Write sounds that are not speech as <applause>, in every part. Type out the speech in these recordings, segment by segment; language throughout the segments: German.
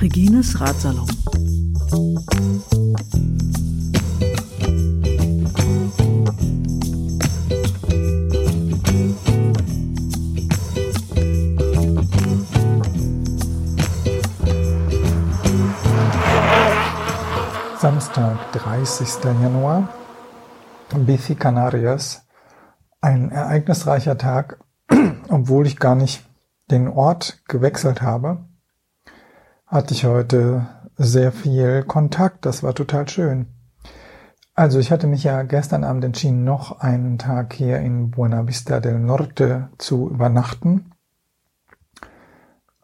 Regines Ratsalon. Samstag, 30. Januar, Bici Canarias. Ein ereignisreicher Tag, <clears throat> obwohl ich gar nicht den Ort gewechselt habe, hatte ich heute sehr viel Kontakt. Das war total schön. Also ich hatte mich ja gestern Abend entschieden, noch einen Tag hier in Buena Vista del Norte zu übernachten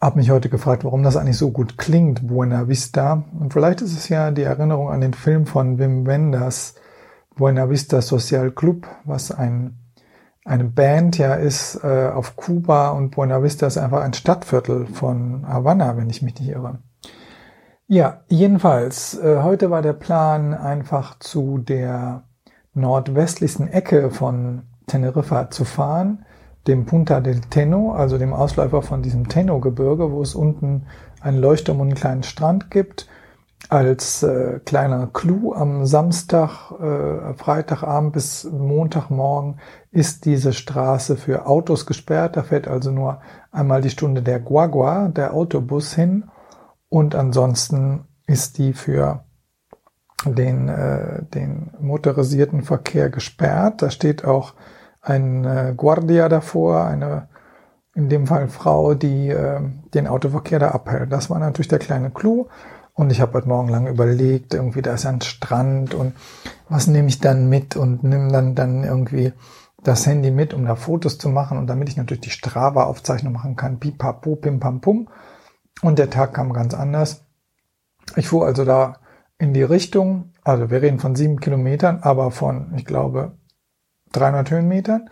habe mich heute gefragt, warum das eigentlich so gut klingt, Buena Vista. Und vielleicht ist es ja die Erinnerung an den Film von Wim Wenders, Buena Vista Social Club, was ein, eine Band ja ist äh, auf Kuba und Buena Vista ist einfach ein Stadtviertel von Havanna, wenn ich mich nicht irre. Ja, jedenfalls, äh, heute war der Plan einfach zu der nordwestlichsten Ecke von Teneriffa zu fahren dem Punta del Teno, also dem Ausläufer von diesem Teno-Gebirge, wo es unten einen Leuchtturm und einen kleinen Strand gibt. Als äh, kleiner Clou am Samstag, äh, Freitagabend bis Montagmorgen ist diese Straße für Autos gesperrt. Da fährt also nur einmal die Stunde der Guagua, der Autobus hin. Und ansonsten ist die für den, äh, den motorisierten Verkehr gesperrt. Da steht auch ein äh, Guardia davor, eine in dem Fall Frau, die äh, den Autoverkehr da abhält. Das war natürlich der kleine Clou. Und ich habe heute Morgen lang überlegt, irgendwie da ist ein Strand und was nehme ich dann mit und nimm dann dann irgendwie das Handy mit, um da Fotos zu machen und damit ich natürlich die Strava-Aufzeichnung machen kann, pipapo, pim pam pum. Und der Tag kam ganz anders. Ich fuhr also da in die Richtung, also wir reden von sieben Kilometern, aber von, ich glaube, 300 Höhenmetern.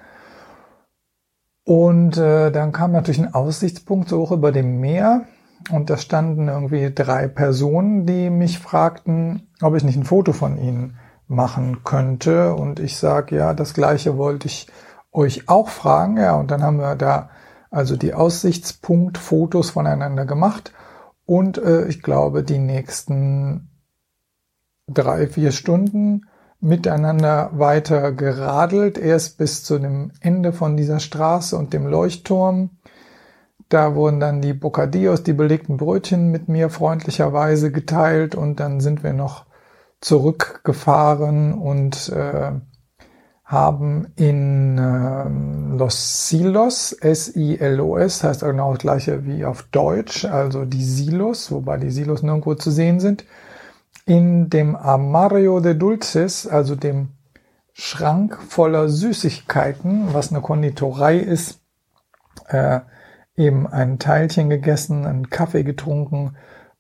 Und äh, dann kam natürlich ein Aussichtspunkt so hoch über dem Meer und da standen irgendwie drei Personen, die mich fragten, ob ich nicht ein Foto von ihnen machen könnte. Und ich sage, ja, das gleiche wollte ich euch auch fragen. Ja, und dann haben wir da also die Aussichtspunktfotos voneinander gemacht. Und äh, ich glaube, die nächsten drei, vier Stunden miteinander weiter geradelt, erst bis zu dem Ende von dieser Straße und dem Leuchtturm. Da wurden dann die Bocadillos, die belegten Brötchen mit mir freundlicherweise geteilt und dann sind wir noch zurückgefahren und äh, haben in äh, Los Silos, S-I-L-O-S, heißt genau das gleiche wie auf Deutsch, also die Silos, wobei die Silos nirgendwo zu sehen sind, in dem Armario de Dulces, also dem Schrank voller Süßigkeiten, was eine Konditorei ist, äh, eben ein Teilchen gegessen, einen Kaffee getrunken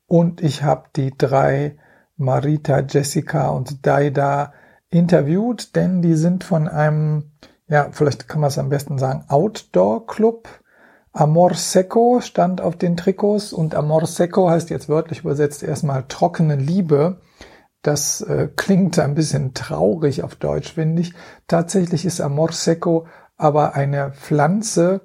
und ich habe die drei Marita, Jessica und Daida interviewt, denn die sind von einem, ja, vielleicht kann man es am besten sagen, Outdoor-Club Amor Seco stand auf den Trikots und Amor Seco heißt jetzt wörtlich übersetzt erstmal trockene Liebe. Das äh, klingt ein bisschen traurig auf Deutsch, finde ich. Tatsächlich ist Amor Seco aber eine Pflanze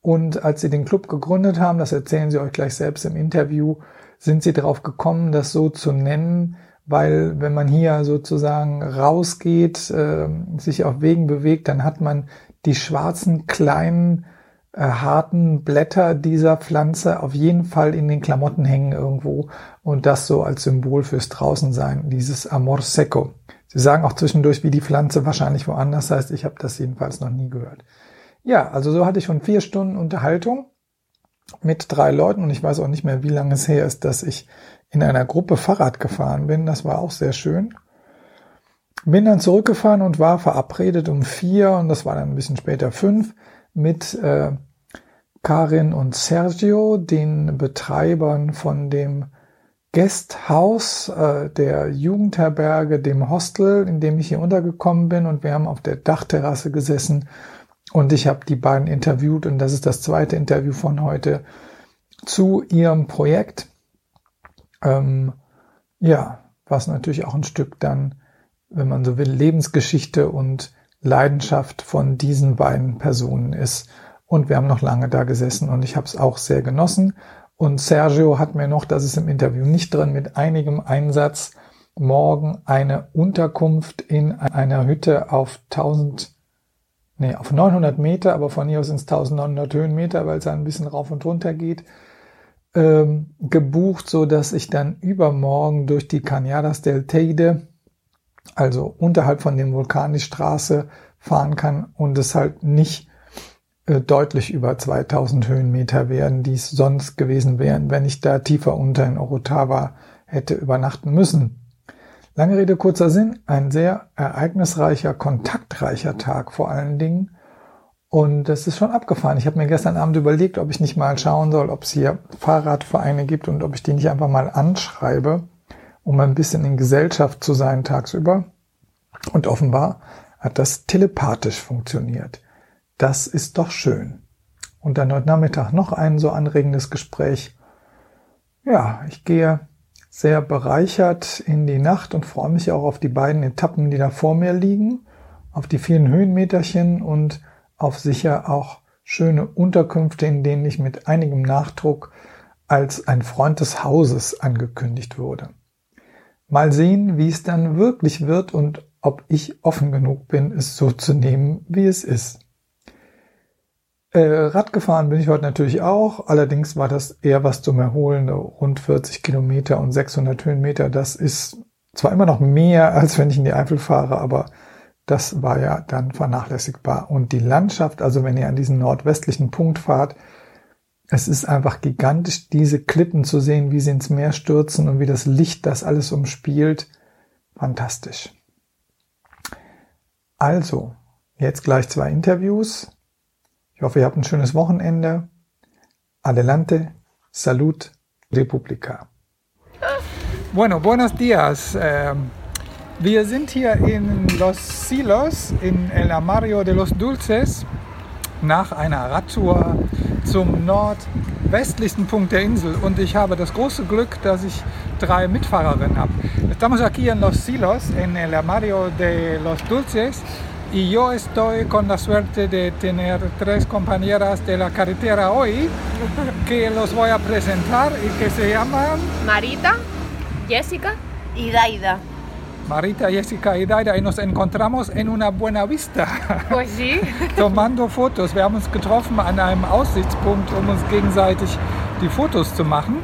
und als sie den Club gegründet haben, das erzählen sie euch gleich selbst im Interview, sind sie darauf gekommen, das so zu nennen, weil wenn man hier sozusagen rausgeht, äh, sich auf Wegen bewegt, dann hat man die schwarzen kleinen äh, harten Blätter dieser Pflanze auf jeden Fall in den Klamotten hängen irgendwo und das so als Symbol fürs Draußensein, dieses Amor Seco. Sie sagen auch zwischendurch, wie die Pflanze wahrscheinlich woanders heißt. Ich habe das jedenfalls noch nie gehört. Ja, also so hatte ich schon vier Stunden Unterhaltung mit drei Leuten und ich weiß auch nicht mehr, wie lange es her ist, dass ich in einer Gruppe Fahrrad gefahren bin. Das war auch sehr schön. Bin dann zurückgefahren und war verabredet um vier und das war dann ein bisschen später fünf mit äh, Karin und Sergio, den Betreibern von dem Guesthouse äh, der Jugendherberge, dem Hostel, in dem ich hier untergekommen bin und wir haben auf der Dachterrasse gesessen und ich habe die beiden interviewt und das ist das zweite Interview von heute zu ihrem Projekt. Ähm, ja, was natürlich auch ein Stück dann, wenn man so will, Lebensgeschichte und Leidenschaft von diesen beiden Personen ist. Und wir haben noch lange da gesessen und ich habe es auch sehr genossen. Und Sergio hat mir noch, das ist im Interview nicht drin, mit einigem Einsatz morgen eine Unterkunft in einer Hütte auf 1000, nee, auf 900 Meter, aber von hier aus ins 1900 Höhenmeter, weil es ein bisschen rauf und runter geht, ähm, gebucht, so dass ich dann übermorgen durch die Cañadas del Teide, also unterhalb von dem Vulkan die Straße fahren kann und es halt nicht äh, deutlich über 2000 Höhenmeter wären, die es sonst gewesen wären, wenn ich da tiefer unter in Orotava hätte übernachten müssen. Lange Rede, kurzer Sinn, ein sehr ereignisreicher, kontaktreicher Tag vor allen Dingen. Und das ist schon abgefahren. Ich habe mir gestern Abend überlegt, ob ich nicht mal schauen soll, ob es hier Fahrradvereine gibt und ob ich die nicht einfach mal anschreibe, um ein bisschen in Gesellschaft zu sein tagsüber. Und offenbar hat das telepathisch funktioniert. Das ist doch schön. Und dann heute Nachmittag noch ein so anregendes Gespräch. Ja, ich gehe sehr bereichert in die Nacht und freue mich auch auf die beiden Etappen, die da vor mir liegen, auf die vielen Höhenmeterchen und auf sicher auch schöne Unterkünfte, in denen ich mit einigem Nachdruck als ein Freund des Hauses angekündigt wurde. Mal sehen, wie es dann wirklich wird und ob ich offen genug bin, es so zu nehmen, wie es ist. Äh, Rad gefahren bin ich heute natürlich auch. Allerdings war das eher was zum Erholen. Rund 40 Kilometer und 600 Höhenmeter. Das ist zwar immer noch mehr, <laughs> als wenn ich in die Eifel fahre, aber das war ja dann vernachlässigbar. Und die Landschaft, also wenn ihr an diesen nordwestlichen Punkt fahrt, es ist einfach gigantisch, diese Klippen zu sehen, wie sie ins Meer stürzen und wie das Licht das alles umspielt. Fantastisch. Also, jetzt gleich zwei Interviews. Ich hoffe, ihr habt ein schönes Wochenende. Adelante, Salud, República. Bueno, buenos días. Ähm, wir sind hier in Los Silos, in El Amario de los Dulces, nach einer Radtour zum nordwestlichsten Punkt der Insel. Und ich habe das große Glück, dass ich drei Mitfahrerinnen habe. Estamos aquí en Los Silos, en El Amario de los Dulces. Y yo estoy con la suerte de tener tres compañeras de la carretera hoy que los voy a presentar y que se llaman Marita, Jessica y Daida. Marita, Jessica y Daida y nos encontramos en una buena vista. Pues sí. <laughs> Tomando Fotos. Wir haben uns getroffen an einem Aussichtspunkt, um uns gegenseitig die Fotos zu machen.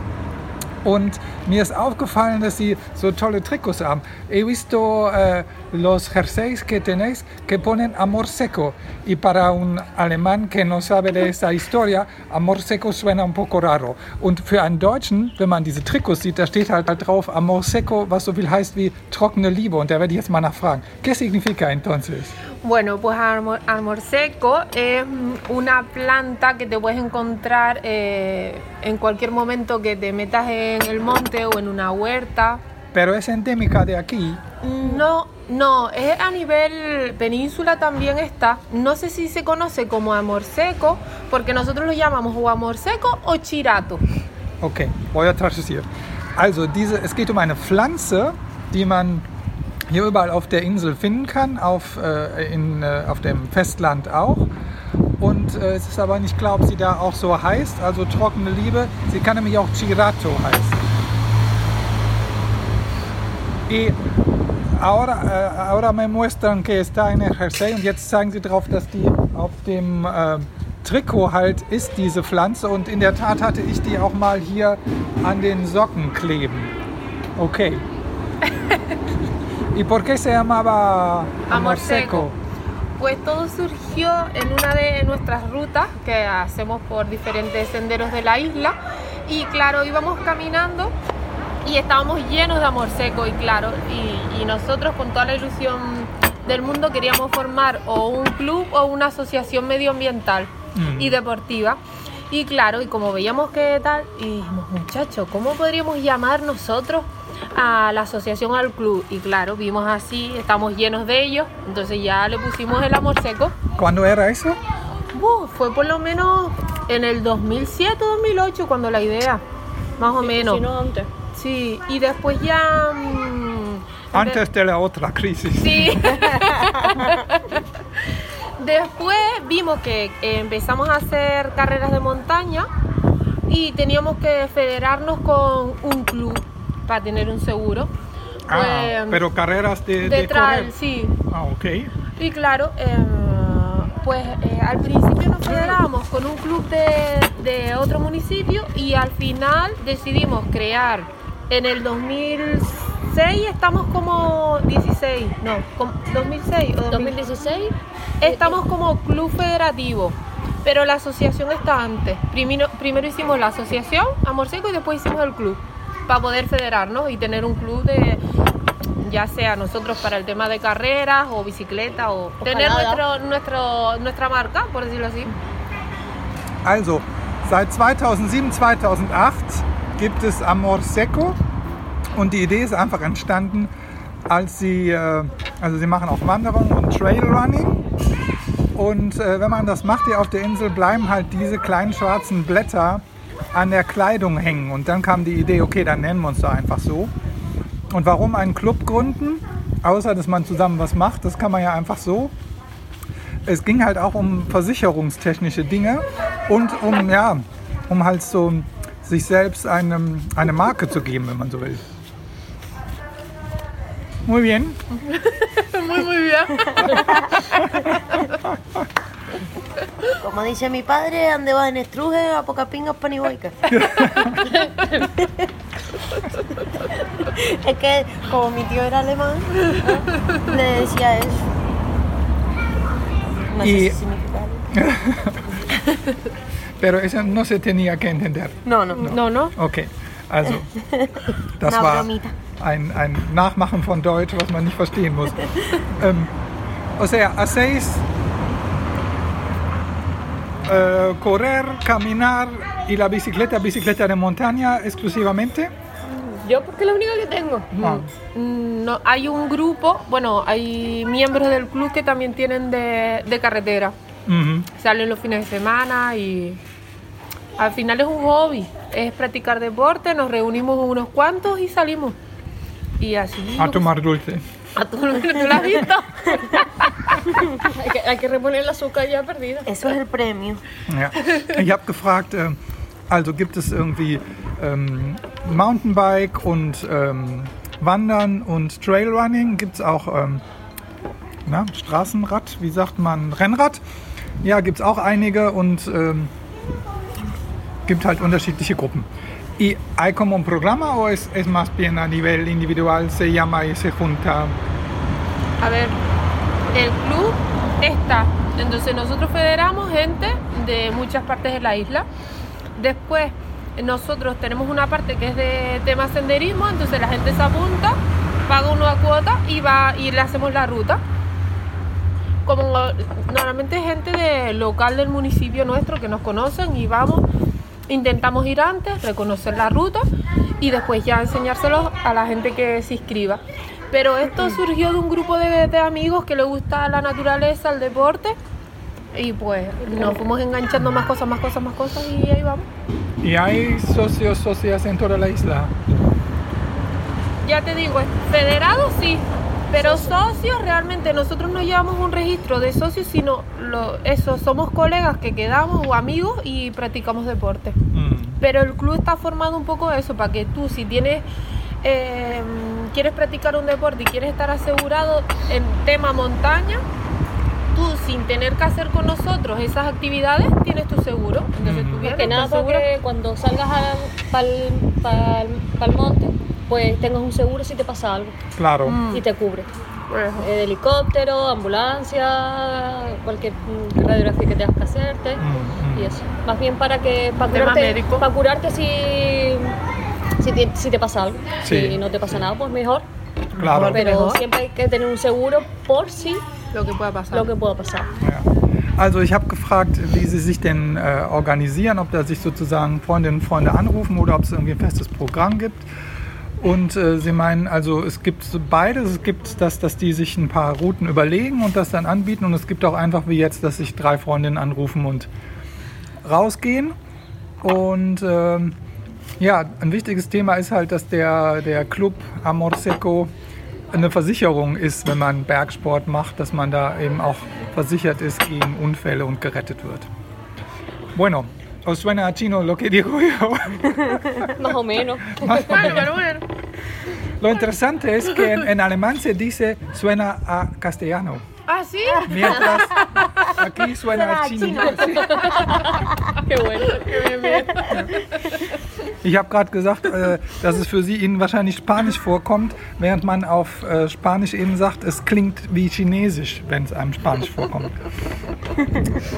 Und mir ist aufgefallen, dass sie so tolle Trikots haben. He visto eh, los jerseys que tenéis que ponen amor seco. Y para un alemán que no sabe de esta historia, amor seco suena un poco raro. Und für einen Deutschen, wenn man diese Trikots sieht, da steht halt, halt drauf amor seco, was so viel heißt wie trockene Liebe. Und da werde ich jetzt mal nachfragen. ¿Qué significa entonces? Bueno, pues amor, amor, seco es una planta que te puedes encontrar eh, en cualquier momento que te metas en el monte o en una huerta. Pero es endémica de aquí. No, no, es a nivel península también está. No sé si se conoce como amor seco, porque nosotros lo llamamos o amor seco o chirato. Okay, voy a traducir. Also, diese, es geht um eine Pflanze, die man hier überall auf der Insel finden kann, auf, äh, in, äh, auf dem Festland auch. Und äh, es ist aber nicht klar, ob sie da auch so heißt, also trockene Liebe. Sie kann nämlich auch Chirato heißen. Y ahora, äh, ahora me muestran que está en el jersey und jetzt zeigen sie drauf, dass die auf dem äh, Trikot halt ist, diese Pflanze. Und in der Tat hatte ich die auch mal hier an den Socken kleben. Okay. ¿Y por qué se llamaba Amor, Amor Seco? Pues todo surgió en una de nuestras rutas que hacemos por diferentes senderos de la isla y claro, íbamos caminando y estábamos llenos de amor seco y claro, y, y nosotros con toda la ilusión del mundo queríamos formar o un club o una asociación medioambiental Mm. y deportiva. Y claro, y como veíamos que tal, y dijimos, muchachos, ¿cómo podríamos llamar nosotros a la asociación al club? Y claro, vimos así, estamos llenos de ellos, entonces ya le pusimos el amor seco. ¿Cuándo era eso? Uh, fue por lo menos en el 2007-2008 cuando la idea, más o menos. Si no antes. Sí, y después ya... mm, Antes de la otra crisis. Sí. <laughs> Después vimos que eh, empezamos a hacer carreras de montaña y teníamos que federarnos con un club para tener un seguro. Ah, Pues, pero carreras de, de de trail, correr. sí. Ah, ok. Y claro, eh, pues eh, al principio nos federábamos con un club de, de otro municipio y al final decidimos crear en el 2006, estamos como 16, no, como 2006 o 2000, 2016. estamos como club federativo. Pero la asociación está antes. Primero, primero hicimos la asociación Amor Seco y después hicimos el club. Para poder federarnos y tener un club de, ya sea nosotros para el tema de carreras o bicicleta o, tener jalada. nuestro, nuestro, nuestra marca, por decirlo así. Also, seit 2007, 2008 gibt es Amor Seco und die Idee ist einfach entstanden, als sie, äh, also sie machen auch Wanderung und Trailrunning und äh, wenn man das macht hier auf der Insel, bleiben halt diese kleinen schwarzen Blätter an der Kleidung hängen. Und dann kam die Idee, okay, dann nennen wir uns doch einfach so. Und warum einen Club gründen, außer dass man zusammen was macht, das kann man ja einfach so. Es ging halt auch um versicherungstechnische Dinge und um, ja, um halt so sich selbst eine, eine Marke zu geben, wenn man so will. Muy bien. <laughs> Muy, muy bien. Como dice mi padre, ande va en estruje, a pocas pingas panihuecas. <laughs> es que como mi tío era alemán, ¿eh? le decía eso. No sé Y- si significa algo. <laughs> Pero eso no se tenía que entender. No, no. No, no. Okay, also das war bromita. Ein, ein Nachmachen von Deutsch, was man nicht verstehen muss. <laughs> ähm, o sea, hacéis äh, correr, caminar y la bicicleta, bicicleta de montaña exclusivamente. Yo porque es la única que tengo. Ah. Mm, No, hay un grupo, bueno, hay miembros del club que también tienen de, de carretera. Salen los fines de semana y al final es un hobby, es practicar deporte, nos reunimos unos cuantos y salimos. Y así. A tomar dulce. A lo que tú lo has visto. Hay que, hay que reponer el azúcar ya perdida. Eso es el premio. Ja. Ich habe gefragt, äh, also gibt es irgendwie ähm, Mountainbike und ähm, Wandern und Trailrunning? Gibt es auch ähm, na, Straßenrad, wie sagt man, Rennrad? Ja, gibt es auch einige und ähm, gibt halt unterschiedliche Gruppen. ¿Y hay como un programa o es, es más bien a nivel individual, se llama y se junta? A ver, el club está. Entonces nosotros federamos gente de muchas partes de la isla. Después nosotros tenemos una parte que es de tema senderismo, entonces la gente se apunta, paga una cuota y va y le hacemos la ruta. Como normalmente gente de local del municipio nuestro que nos conocen y vamos, intentamos ir antes, reconocer la ruta y después ya enseñárselo a la gente que se inscriba. Pero esto surgió de un grupo de, de amigos que le gusta la naturaleza, el deporte y pues nos fuimos enganchando más cosas, más cosas, más cosas y ahí vamos. ¿Y hay socios, socias en toda la isla? Ya te digo, federados sí, pero socios realmente nosotros no llevamos un registro de socios, sino lo, eso, somos colegas que quedamos o amigos y practicamos deporte. Mm. Pero el club está formado un poco de eso, para que tú si tienes, eh, quieres practicar un deporte y quieres estar asegurado en tema montaña, tú sin tener que hacer con nosotros esas actividades tienes tu seguro. Entonces tú Ujú. vienes, Que nada, porque cuando salgas para el monte, pues tengas un seguro si te pasa algo Claro. Mm. y te cubre. Eh, de helicóptero, ambulancia, cualquier mm, radiografía que tengas que hacerte Mm, mm. y eso. Más bien para que para curarte, para curarte si, si, te, si te pasa algo. Sí. Si no te pasa nada, pues mejor. Claro. Pero Mejor. siempre hay que tener un seguro por si Lo que pueda pasar. lo que pueda pasar. Ja. Also ich habe gefragt, wie Sie sich denn äh, organisieren, ob da sich sozusagen Freundinnen und Freunde anrufen oder ob es irgendwie ein festes Programm gibt. Und äh, Sie meinen, also es gibt beides. Es gibt das, dass die sich ein paar Routen überlegen und das dann anbieten. Und es gibt auch einfach wie jetzt, dass sich drei Freundinnen anrufen und rausgehen. Und ähm, ja, ein wichtiges Thema ist halt, dass der, der Club Amor Seco eine Versicherung ist, wenn man Bergsport macht, dass man da eben auch versichert ist gegen Unfälle und gerettet wird. Bueno, os suena a chino lo que digo yo. <laughs> Más o menos. Más o menos. Lo interesante es que en, en alemán se dice suena a castellano, Ah, sí. mientras <laughs> aquí suena a chino. <laughs> Sí. Qué bueno. Ich habe gerade gesagt, äh, dass es für Sie Ihnen wahrscheinlich Spanisch vorkommt, während man auf äh, Spanisch eben sagt, es klingt wie Chinesisch, wenn es einem Spanisch vorkommt.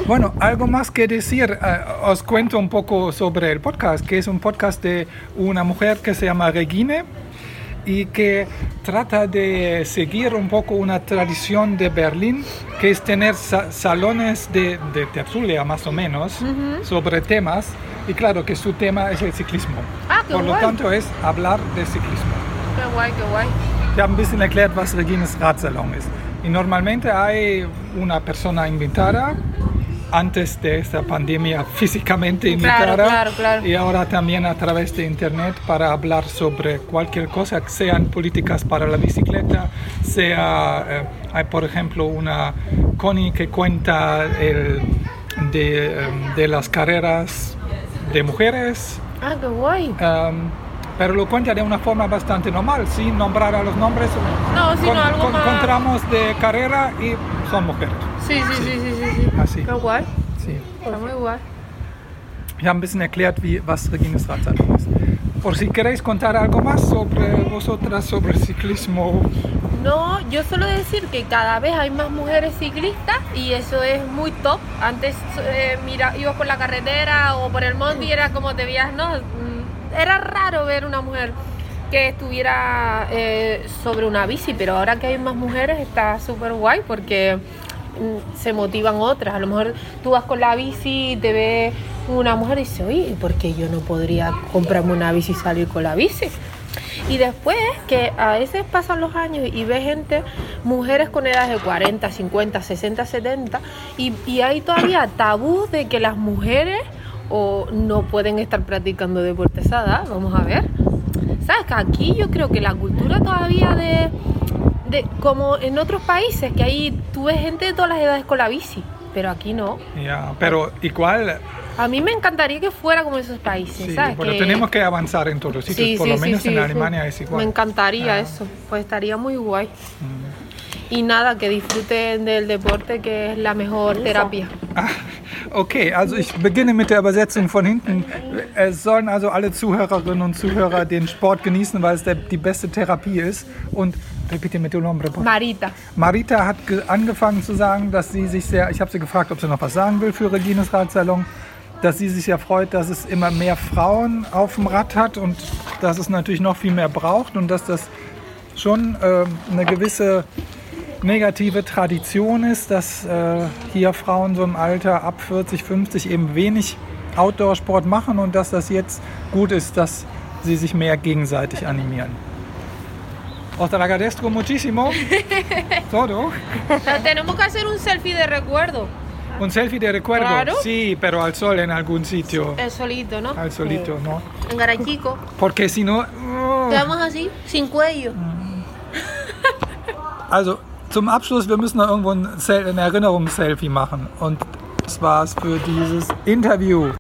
Bueno, algo más que decir. Eh, os cuento un poco sobre el podcast, que es un podcast de una mujer que se llama Regine y que trata de seguir un poco una tradición de Berlín, que es tener sa- salones de, de tertulia más o menos sobre temas. Y claro que su tema es el ciclismo. Ah, Por lo guay. tanto es hablar de ciclismo. Qué guay, qué guay. Habe ein bisschen erklärt, was Regines Radsalon ist. Y normalmente hay una persona invitada, antes de esta pandemia físicamente Claro, invitada, claro, claro. y ahora también a través de internet para hablar sobre cualquier cosa, sean políticas para la bicicleta, sea, eh, hay por ejemplo una Connie que cuenta el, de, em, de las carreras de mujeres, Ah, qué guay. Um, pero lo cuenta de una forma bastante normal, sin nombrar a los nombres. No, sino algo más- Encontramos de carrera y son mujeres. Sí, sí, sí, sí, sí. sí. Así. Qué guay. Sí. Está muy guay. Ich habe ein bisschen erklärt, wie, was Regines Radsalon ist. Por si queréis contar algo más sobre vosotras, sobre ciclismo. No, yo solo decir que cada vez hay más mujeres ciclistas y eso es muy top. Antes eh, mira, ibas por la carretera o por el monte y era como te veías, ¿no? Era raro ver una mujer que estuviera eh, sobre una bici, pero ahora que hay más mujeres está súper guay porque mm, se motivan otras. A lo mejor tú vas con la bici y te ve una mujer y dice, oye, ¿por qué yo no podría comprarme una bici y salir con la bici? Y después que a veces pasan los años y ves gente, mujeres con edades de 40, 50, 60, 70, y, y hay todavía tabú de que las mujeres o no pueden estar practicando deporte a edad, vamos a ver. ¿Sabes? Que aquí yo creo que la cultura todavía de, de como en otros países, que ahí tú ves gente de todas las edades con la bici, pero aquí no. Ya, pero igual, A mí me encantaría que fuera como esos países, sí, ¿sabes? bueno, Que- tenemos que avanzar en todos los sitios, Sí, por sí, lo menos sí, en sí. Alemania es igual. Me encantaría Ah. eso, pues estaría muy guay. Y nada, que disfruten del deporte, que es la mejor terapia. Ah, Okay, also ich beginne mit der Übersetzung von hinten. Es sollen also alle Zuhörerinnen und Zuhörer den Sport genießen, weil es der, die beste Therapie ist. Und repite mit nombre. por- Marita. Marita hat ge- angefangen zu sagen, dass sie sich sehr, ich habe sie gefragt, ob sie noch was sagen will für Regines Radsalon, dass sie sich sehr freut, dass es immer mehr Frauen auf dem Rad hat und dass es natürlich noch viel mehr braucht und dass das schon ähm, eine gewisse negative Tradition ist, dass äh, hier Frauen so im Alter ab 40, 50 eben wenig Outdoor-Sport machen und dass das jetzt gut ist, dass sie sich mehr gegenseitig animieren. Te lo agradezco muchísimo. <laughs> Todo. Tenemos que hacer un selfie de recuerdo. Un selfie de recuerdo. Claro. Sí, pero al sol en algún sitio. El solito, ¿no? Al solito, ¿no? En Garachico. Porque si no... Quedamos así, sin cuello. Also zum Abschluss, wir müssen noch irgendwo ein, ein Erinnerungsselfie machen. Und das war's für dieses Interview.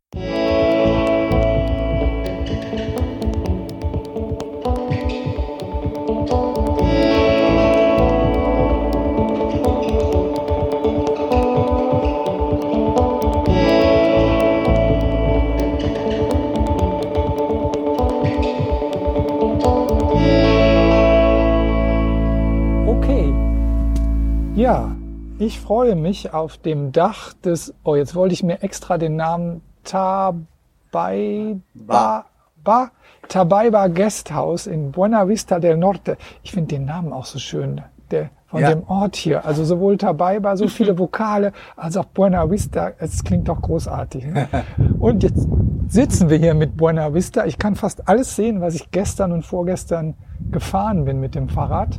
Ja, ich freue mich auf dem Dach des, oh, jetzt wollte ich mir extra den Namen Tabaiba, ba, Tabaiba Guesthouse in Buena Vista del Norte. Ich finde den Namen auch so schön, der, von Ja. dem Ort hier. Also sowohl Tabaiba, so viele <laughs> Vokale, als auch Buena Vista. Es klingt doch großartig. Ne? <laughs> Und jetzt sitzen wir hier mit Buena Vista. Ich kann fast alles sehen, was ich gestern und vorgestern gefahren bin mit dem Fahrrad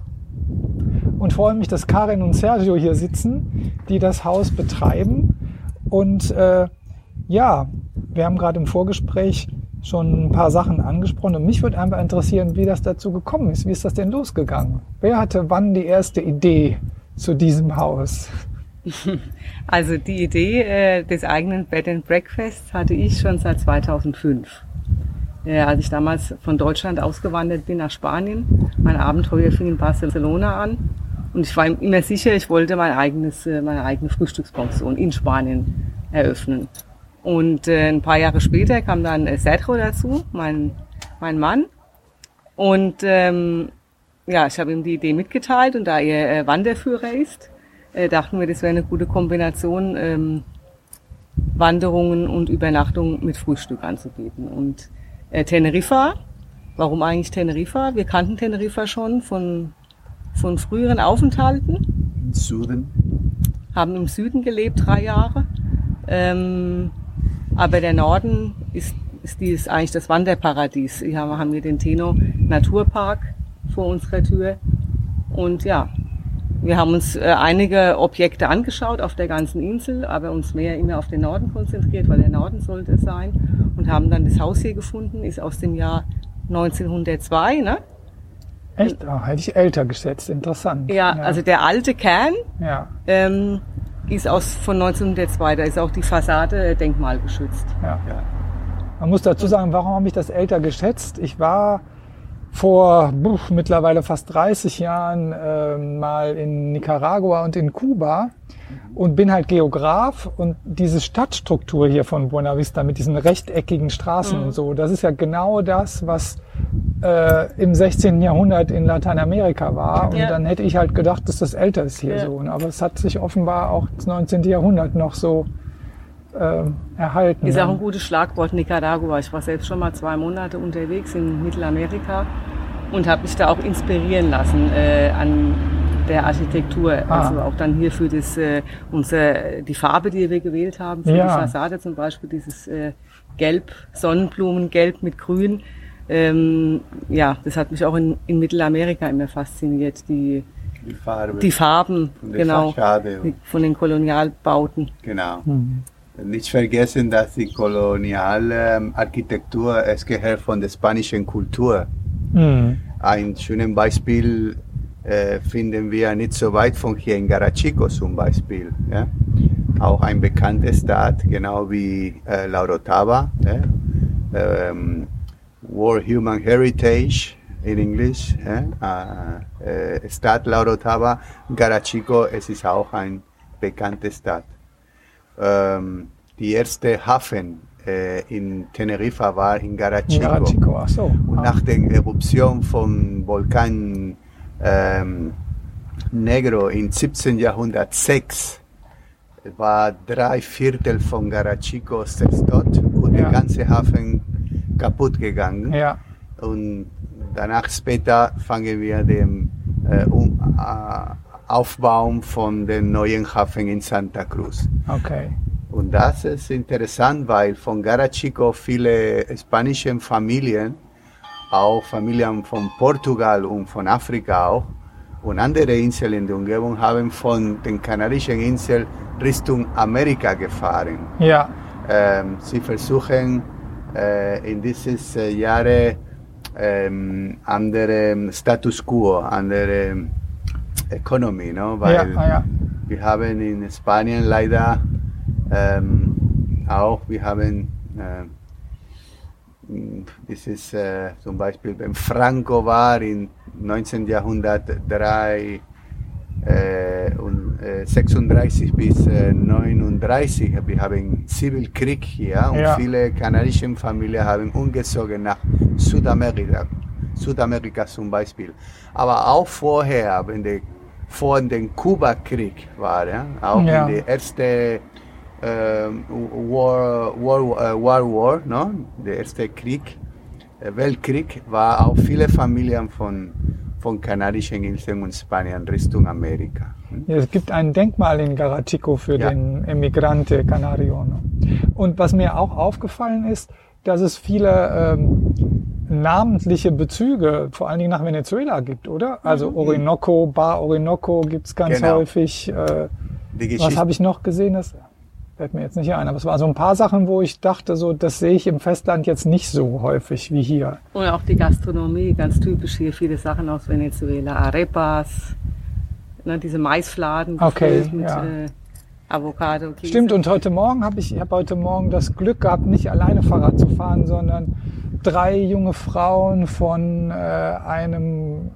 und freue mich, dass Karin und Sergio hier sitzen, die das Haus betreiben. Und äh, ja, wir haben gerade im Vorgespräch schon ein paar Sachen angesprochen und mich würde einfach interessieren, wie das dazu gekommen ist. Wie ist das denn losgegangen? Wer hatte wann die erste Idee zu diesem Haus? <laughs> Also die Idee äh, des eigenen Bed and Breakfasts hatte ich schon seit 2005. Äh, als ich damals von Deutschland ausgewandert bin nach Spanien. Mein Abenteuer fing in Barcelona an und ich war immer sicher, ich wollte mein eigenes, äh, meine eigene Frühstückspension in Spanien eröffnen. Und äh, ein paar Jahre später kam dann äh, Sergio dazu, mein, mein Mann. Und ähm, ja, ich habe ihm die Idee mitgeteilt und da er Wanderführer ist, äh, dachten wir, das wäre eine gute Kombination, ähm, Wanderungen und Übernachtungen mit Frühstück anzubieten. Und äh, Teneriffa, warum eigentlich Teneriffa? Wir kannten Teneriffa schon von, von früheren Aufenthalten. Im Süden. Haben im Süden gelebt, drei Jahre. Ähm, aber der Norden ist, ist, ist eigentlich das Wanderparadies. Hier haben wir den Teno Naturpark vor unserer Tür. Und ja, wir haben uns äh, einige Objekte angeschaut auf der ganzen Insel, aber uns mehr immer auf den Norden konzentriert, weil der Norden sollte es sein. Und haben dann das Haus hier gefunden, ist aus dem Jahr 1902, ne? Echt? Ah, hätte ich älter geschätzt. Interessant. Ja, also der alte Kern Ja. ähm, ist aus von 1902. Da ist auch die Fassade äh, denkmalgeschützt. Ja. Man muss dazu sagen, warum habe ich das älter geschätzt? Ich war vor buh, mittlerweile fast 30 Jahren äh, mal in Nicaragua und in Kuba und bin halt Geograf und diese Stadtstruktur hier von Buena Vista mit diesen rechteckigen Straßen und so, das ist ja genau das, was äh, im 16. Jahrhundert in Lateinamerika war. Und Ja. dann hätte ich halt gedacht, dass das älter ist hier Ja. so. Aber es hat sich offenbar auch das 19. Jahrhundert noch so äh, erhalten. Ist auch ein gutes Schlagwort Nicaragua. Ich war selbst schon mal zwei Monate unterwegs in Mittelamerika und habe mich da auch inspirieren lassen äh, an der Architektur. Ah. Also auch dann hier für das, äh, unser, die Farbe, die wir gewählt haben, für Ja. die Fassade zum Beispiel, dieses äh, Gelb, Sonnenblumengelb mit Grün. Ähm, ja, das hat mich auch in, in Mittelamerika immer fasziniert, die, Die Farbe. die Farben, von genau, von den Kolonialbauten. Genau. Mhm. Nicht vergessen, dass die koloniale Architektur, es gehört von der spanischen Kultur. Mhm. Ein schönes Beispiel äh, finden wir nicht so weit von hier in Garachico zum Beispiel. Ja? Auch ein bekanntes Stadt, genau wie äh, Laurotava. Ja? Ähm, World Human Heritage in Englisch. Ja? Äh, äh, Stadt Laurotava, Garachico, es ist auch ein bekannte Stadt. Ähm, die erste Hafen äh, in Teneriffa war in Garachico. Garachico, ach so. Und Ah. nach der Eruption vom Vulkan ähm, Negro in 17. Jahrhundert 6 war drei Viertel von Garachico zerstört und Ja. der ganze Hafen kaputt gegangen. Ja. Und danach später fangen wir den äh, um, äh, Aufbau von dem neuen Hafen in Santa Cruz. Okay. Und das ist interessant, weil von Garachico viele spanische Familien, auch Familien von Portugal und von Afrika auch, und andere Inseln in der Umgebung haben von den Kanarischen Inseln Richtung Amerika gefahren. Ja. Ähm, sie versuchen äh, in dieses äh, Jahre ähm, andere Status quo, andere Economy, no? weil Ja, ja. wir haben in Spanien leider ähm, auch, wir haben äh, dieses äh, zum Beispiel, wenn Franco war in 19. Jahrhundert 3 äh, und, äh, 36 bis äh, 39, wir haben Zivilkrieg hier und Ja. viele kanarische Familien haben umgezogen nach Südamerika, Südamerika zum Beispiel. Aber auch vorher, wenn der, vor dem Kubakrieg war, ja, auch Ja. in der erste ähm, War, War, äh, War War, no? der erste Krieg, äh, Weltkrieg, war auch viele Familien von, von Kanarischen Inseln und Spanien Richtung Amerika. Ja, Es gibt ein Denkmal in Garachico für Ja. den Emigrante Canario. ne? Und was mir auch aufgefallen ist, dass es viele ähm, namentliche Bezüge, vor allen Dingen nach Venezuela gibt, oder? Also Orinoco, Bar Orinoco gibt's ganz Genau. häufig. Äh, was habe ich noch gesehen? Das, fällt mir jetzt nicht ein. Aber es war so ein paar Sachen, wo ich dachte, so, das sehe ich im Festland jetzt nicht so häufig wie hier. Und auch die Gastronomie, ganz typisch hier, viele Sachen aus Venezuela, Arepas, ne, diese Maisfladen Okay, mit ja. äh, Avocado. Käse. Stimmt, und heute Morgen habe ich, ich habe heute Morgen das Glück gehabt, nicht alleine Fahrrad zu fahren, sondern drei junge Frauen von äh, einem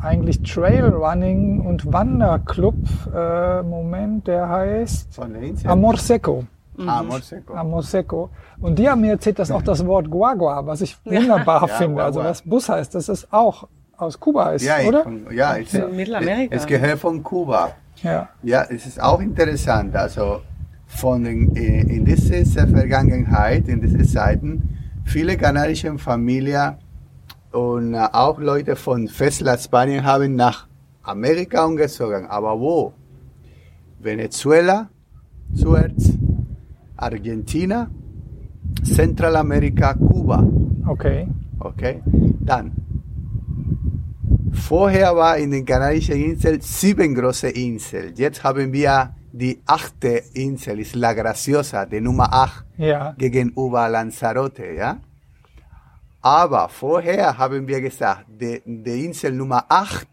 eigentlich Trailrunning und Wanderclub, äh, Moment, der heißt. Amor Seco. Amor Seco. Amor Seco. Und die haben mir erzählt, dass auch das Wort Guagua, was ich wunderbar Ja, finde, also was Bus heißt, dass es auch aus Kuba ist, Ja, oder? Von, ja, es, In Mittelamerika. es gehört von Kuba. Ja. Ja, es ist auch interessant. Also von den, äh, in dieser Vergangenheit, in diesen Zeiten, viele kanadische Familien und äh, auch Leute von Festland Spanien haben nach Amerika umgezogen. Aber wo? Venezuela zuerst, Argentina, Zentralamerika, Kuba. Okay. Okay, dann. Vorher war in den Kanarischen Inseln sieben große Inseln. Jetzt haben wir die achte Insel, ist La Graciosa, die Nummer acht Ja. gegenüber Lanzarote, ja. Aber vorher haben wir gesagt, die, die Insel Nummer acht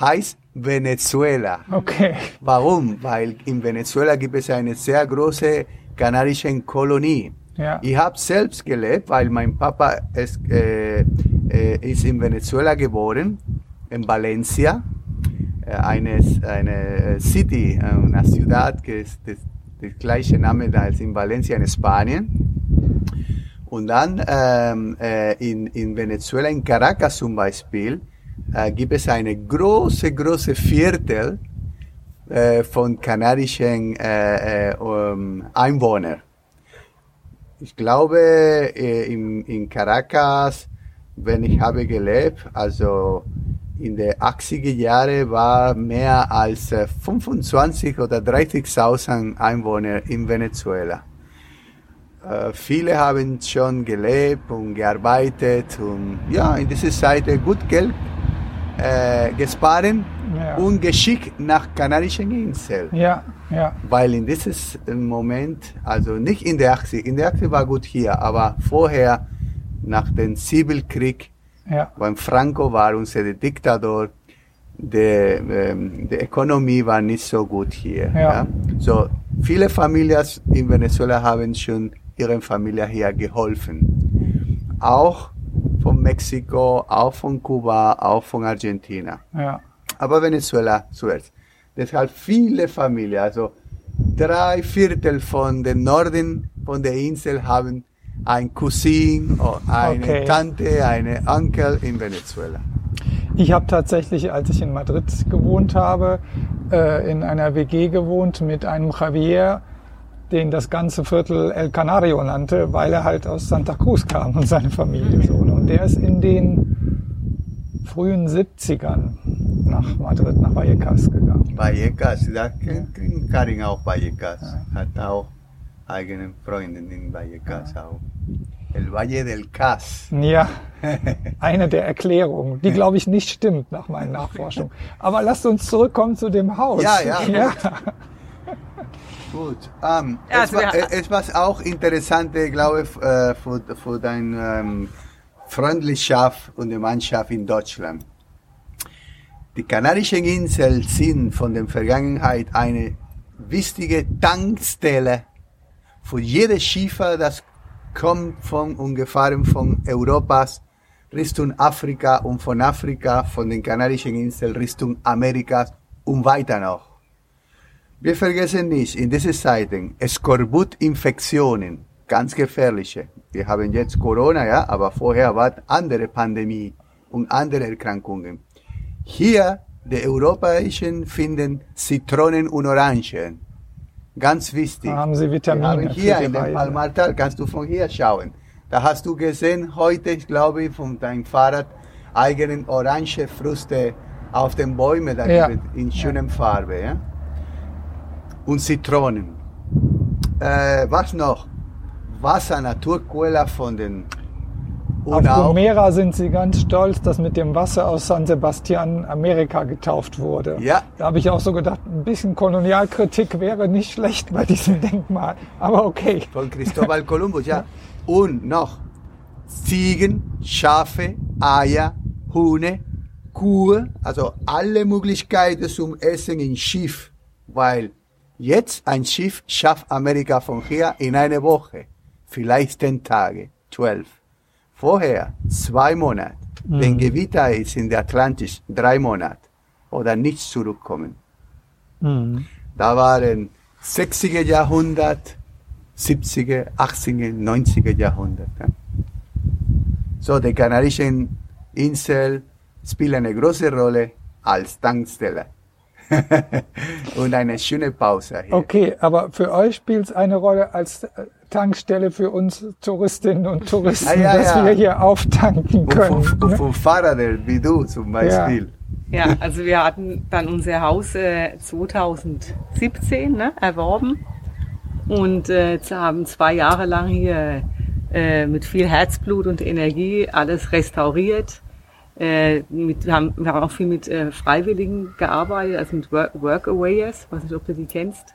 heißt Venezuela. Okay. Warum? Weil in Venezuela gibt es eine sehr große kanarische Kolonie. Ja. Ich habe selbst gelebt, weil mein Papa ist, äh, äh, ist in Venezuela geboren, in Valencia, eine, eine City, äh, eine Ciudad, que ist das, das gleiche Name da als in Valencia in Spanien. Und dann ähm, äh, in, in Venezuela, in Caracas zum Beispiel, äh, gibt es eine große, große Viertel äh, von kanadischen äh, äh, um, Einwohnern. Ich glaube, äh, in, in Caracas, wenn ich habe gelebt, also in den 80er Jahren war mehr als äh, 25 oder 30.000 Einwohner in Venezuela. Äh, viele haben schon gelebt und gearbeitet und ja, in dieser Zeit gut Geld äh, gespart Ja. und geschickt nach Kanarischen Inseln. Ja, ja. Weil in dieses Moment, also nicht in der 80, in der 80 war gut hier, aber vorher, nach dem Zivilkrieg, Ja. beim Franco war unser Diktator, die, ähm, die Ökonomie war nicht so gut hier. Ja. So, viele Familien in Venezuela haben schon ihren Familie hier geholfen. Auch von Mexiko, auch von Kuba, auch von Argentina Ja. aber Venezuela zuerst. Deshalb viele Familien, also drei Viertel von den Norden von der Insel haben ein Cousin, oder eine Okay. Tante, eine Onkel in Venezuela. Ich habe tatsächlich, als ich in Madrid gewohnt habe, äh, in einer WG gewohnt mit einem Javier, den das ganze Viertel El Canario nannte, weil er halt aus Santa Cruz kam und seine Familie so. ne? Und der ist in den frühen 70ern nach Madrid, nach Vallecas gegangen. Vallecas, da kennt kennt Karin auch Vallecas, hat auch eigene Freundin in Vallecas auch. El Valle del Cas. Ja, <laughs> eine der Erklärungen, die glaube ich nicht stimmt nach meinen Nachforschungen. Aber lasst uns zurückkommen zu dem Haus. Ja, ja. <laughs> ja. Gut. Ähm, Ja, es, also war, es war auch interessant, ich glaube, f- äh, für, für deine ähm, Freundlichkeit und die Mannschaft in Deutschland. Die Kanarischen Inseln sind von der Vergangenheit eine wichtige Tankstelle für jede Schiffer, das kommt von und gefahren von Europas Richtung Afrika und von Afrika, von den Kanarischen Inseln Richtung Amerika und weiter noch. Wir vergessen nicht, in diesen Zeiten Skorbutinfektionen, ganz gefährliche. Wir haben jetzt Corona, ja, aber vorher war andere Pandemie und andere Erkrankungen. Hier, die Europäischen finden Zitronen und Orangen. Ganz wichtig. Haben sie Vitamine haben hier in dem. Palmartal, kannst du von hier schauen. Da hast du gesehen, heute, ich glaube, von deinem Fahrrad, eigenen orange Früchte auf den Bäumen, da Ja. in schöner Farbe. Ja? Und Zitronen. Äh, was noch? Wasser, Naturquelle von den Und Auf Gomera sind sie ganz stolz, dass mit dem Wasser aus San Sebastian Amerika getauft wurde. Ja. Da habe ich auch so gedacht, ein bisschen Kolonialkritik wäre nicht schlecht bei diesem <laughs> Denkmal. Aber okay. von Cristobal Columbus, ja. Und noch Ziegen, Schafe, Eier, Hunde, Kuh, also alle Möglichkeiten zum Essen im Schiff, weil jetzt ein Schiff schafft Amerika von hier in eine Woche, vielleicht zehn Tage, zwölf. Vorher zwei Monate, wenn Gewitter ist in der Atlantis, drei Monate oder nicht zurückkommen. Hm. Da waren 60er Jahrhundert, 70er, 80er, 90er Jahrhundert. Ja. So, die Kanarischen Insel spielen eine große Rolle als Tankstelle. <laughs> Und eine schöne Pause hier. Okay, aber für euch spielt es eine Rolle als äh, Tankstelle für uns Touristinnen und Touristen, Ah, ja, dass ja. wir hier auftanken Und können. für, ne? für Fahrräder wie du zum Beispiel. Ja, also wir hatten dann unser Haus äh, 2017 ne, erworben und äh, haben zwei Jahre lang hier äh, mit viel Herzblut und Energie alles restauriert. Äh, mit, wir, haben, wir haben auch viel mit äh, Freiwilligen gearbeitet, also mit Work Workawayers, weiß nicht, ob du die kennst.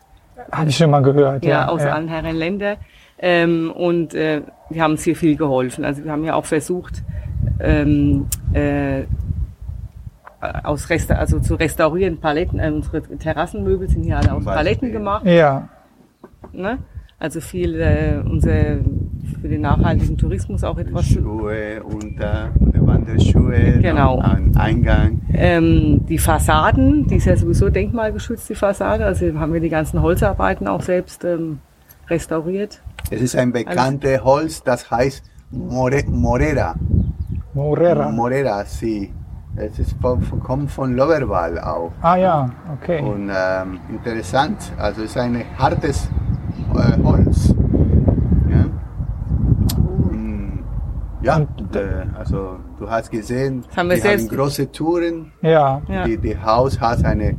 Habe ich schon mal gehört. ja, Ja, aus ja. allen Herren Ländern. Ähm, und äh, die haben uns hier viel geholfen. Also wir haben ja auch versucht, ähm, äh, aus Resta also zu restaurieren Paletten. Äh, unsere Terrassenmöbel sind hier alle aus. Paletten gemacht. Ja, Ne? Also viel äh, unser für den nachhaltigen Tourismus auch etwas. Schuhe, Unter, oder Wanderschuhe, Genau. ein Eingang. Ähm, die Fassaden, die ist ja sowieso denkmalgeschützt, die Fassade. Also haben wir die ganzen Holzarbeiten auch selbst ähm, restauriert. Es ist ein bekanntes Holz, das heißt More, Morera. Morera. Morera, sí. Es ist von, von, kommt von Loverwall auch. Ah ja, okay. Und ähm, interessant, also es ist ein hartes äh, Holz. Ja, und, ja Und- äh, also du hast gesehen, Das haben wir die haben selbst- große Touren. Ja, Ja. Die, die Haus hat eine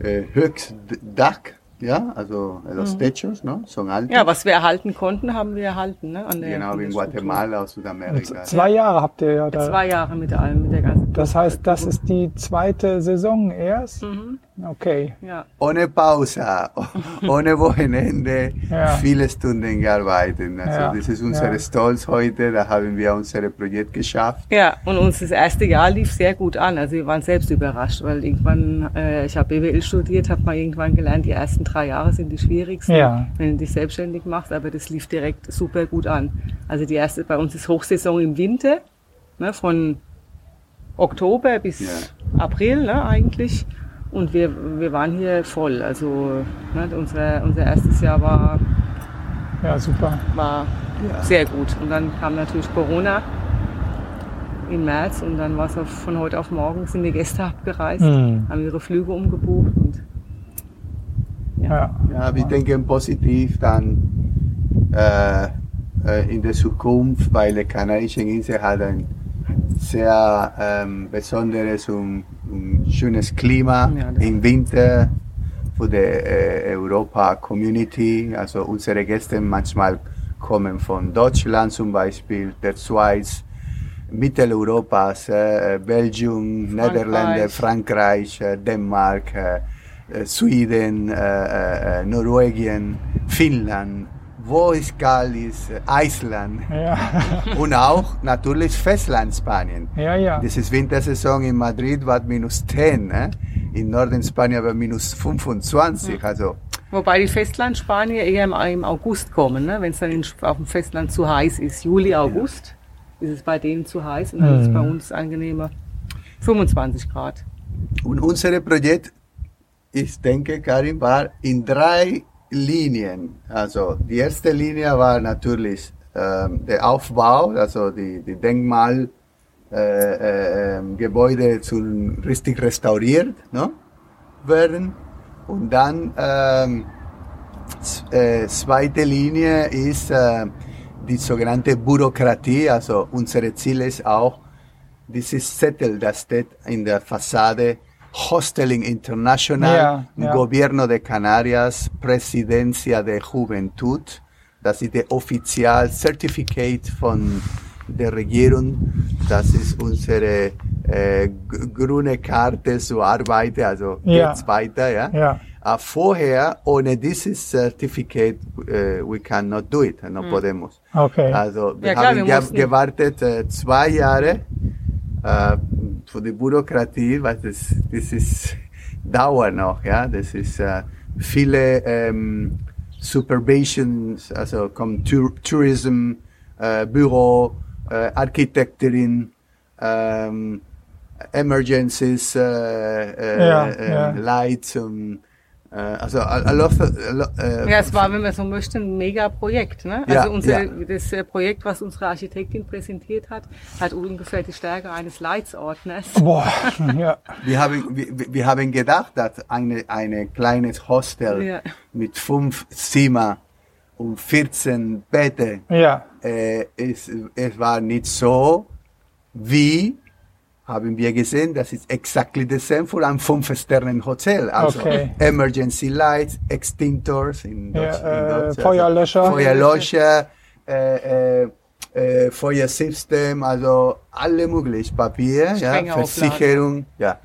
äh, Höchstdach, ja, also los techos, no? Son altos. Mhm. Ja, was wir erhalten konnten, haben wir erhalten. Ne? An der, genau wie in. Guatemala aus und Südamerika. zwei Jahre habt ihr ja da. Zwei Jahre mit allem, mit der ganzen. Das heißt, das ist die zweite Saison erst? Mhm. Okay. Ja. Ohne Pause, <laughs> ohne Wochenende, Ja. viele Stunden gearbeitet. Also Ja, das ist unser ja. Stolz heute, da haben wir unser Projekt geschafft. Ja, und uns das erste Jahr lief sehr gut an. Also wir waren selbst überrascht, weil irgendwann, äh, ich habe BWL studiert, habe mal irgendwann gelernt, die ersten drei Jahre sind die schwierigsten, Ja. wenn du dich selbstständig machst, aber das lief direkt super gut an. Also die erste, bei uns ist Hochsaison im Winter, ne, von Oktober bis Ja. April ne, eigentlich. Und wir, wir waren hier voll. Also ne, unser, unser erstes Jahr war Ja, super. war sehr gut. Und dann kam natürlich Corona im März und dann war es von heute auf morgen sind die Gäste abgereist, Hm. haben ihre Flüge umgebucht und Ja. Ja, wir denken positiv dann äh, äh, in der Zukunft, weil die Kanarische Insel hat ein sehr ähm, besonderes und, und schönes Klima Ja, im Winter für die äh, Europa-Community. Also unsere Gäste manchmal kommen von Deutschland zum Beispiel, der Schweiz, Mitteleuropas, äh, Belgien, Niederlande, Frankreich, äh, Dänemark, äh, äh, Schweden, äh, Norwegen, Finnland, wo es kalt ist, äh, Island Ja, <laughs> und auch natürlich Festland Spanien. ja, ja. Das ist Wintersaison in Madrid war minus 10, ne? in Norden Spanien war minus 25, also wobei die Festlandspanier eher im, August kommen, ne? wenn es dann in, auf dem Festland zu heiß ist. Juli, August ist es bei denen zu heiß und dann ist es bei uns angenehmer. 25 Grad. Und unser Projekt, ich denke, Karin, war in drei Linien. Also die erste Linie war natürlich ähm, der Aufbau, also die, die Denkmal, äh, äh, ähm, zu richtig restauriert ne, werden. Und dann ähm, äh, zweite Linie ist äh, die sogenannte Bürokratie. Also unser Ziel ist auch, dieses Zettel, das steht in der Fassade, Hosteling International, Ja, ja. Gobierno de Canarias, Presidencia de Juventud. Das ist der offizial Certificate von der Regierung. Das ist unsere äh, grüne Karte zur Arbeit, also Ja. geht's weiter, ja. Ja. Äh, vorher, ohne dieses Certificate, äh, we cannot do it, no podemos. Okay. Also wir Ja, klar, haben wir gewartet äh, zwei Jahre äh, für die Bürokratie, weil das, das ist Dauer noch, ja. Das ist äh, viele ähm, Supervisions, also kommt Tour Tourism, äh, Büro, äh, Architektin, ähm, Emergencies, äh, äh, Ja, äh, ja. Lights und also a, a lot, of- a lot, äh, Ja, es war, wenn man so möchte, ein Mega-Projekt. Ne? Ja, Also unser, ja. das äh, Projekt, was unsere Architektin präsentiert hat, hat ungefähr die Stärke eines Leitsordners. Boah, <laughs> ja. Wir haben, wir, wir haben gedacht, dass eine, eine kleines Hostel Ja. mit fünf Zimmer und 14 Betten, Ja. äh, es, es war nicht so, wie haben wir gesehen, das ist exactly the same für ein Fünf-Sternen-Hotel. Also Okay. Emergency Lights, Extinctors in Ja, Deutsch. in äh, Deutsch Feuerlöscher. Feuerlöscher, äh, äh, äh, Feuersystem, also alle möglichen Papier, ja, Strenge. Versicherung, ja.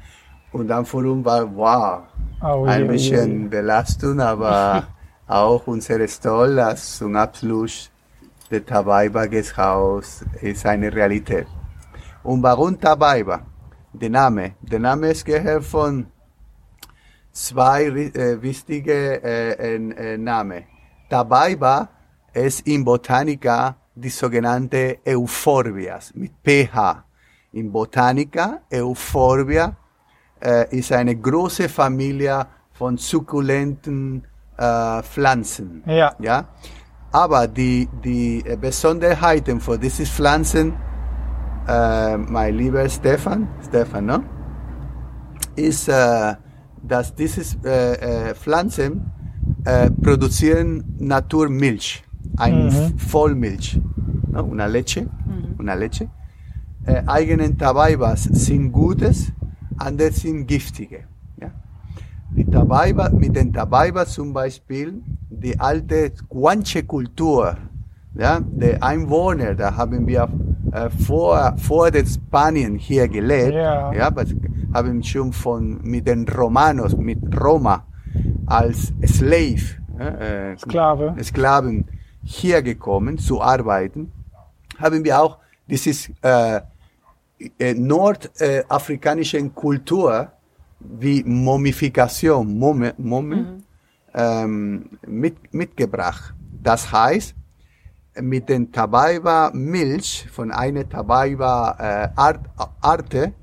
Und dann für uns war, wow, Oh, ein je, je, bisschen je. Belastung, aber <laughs> auch unser Stall, das zum Abschluss der Tabaiba Gasthaus ist eine Realität. Und warum Tabaiba? Der Name. Der Name ist gehört von zwei äh, wichtige äh, äh, Namen. Tabaiba ist in Botanica die sogenannte Euphorbias mit pH. In Botanica, Euphorbia äh, ist eine große Familie von sukkulenten äh, Pflanzen. Ja. Ja? Aber die, die Besonderheiten von diesen Pflanzen, äh, mein lieber Stefan, Stefan, ne? ist, äh, dass diese äh, äh, Pflanzen äh, produzieren Naturmilch, ein Mhm. Vollmilch, ne? una leche, una leche. Äh, eigenen Tabaibas sind Gutes, andere sind Giftige. Ja? Die Tabaiba, mit den Tabaiba zum Beispiel, die alte Guanche-Kultur, ja, der Einwohner, da haben wir äh, vor, vor den Spanien hier gelebt, Ja. ja, aber haben schon von, mit den Romanos, mit Roma, als Slave, ja, äh, Sklave. Sklaven hier gekommen zu arbeiten, haben wir auch dieses äh, äh, nordafrikanischen Kultur wie Mumifikation Mumme, Mumme, ähm, mit, mitgebracht. Das heißt, mit den Tabaiba Milch von einer Tabaiba äh, Art, Arte,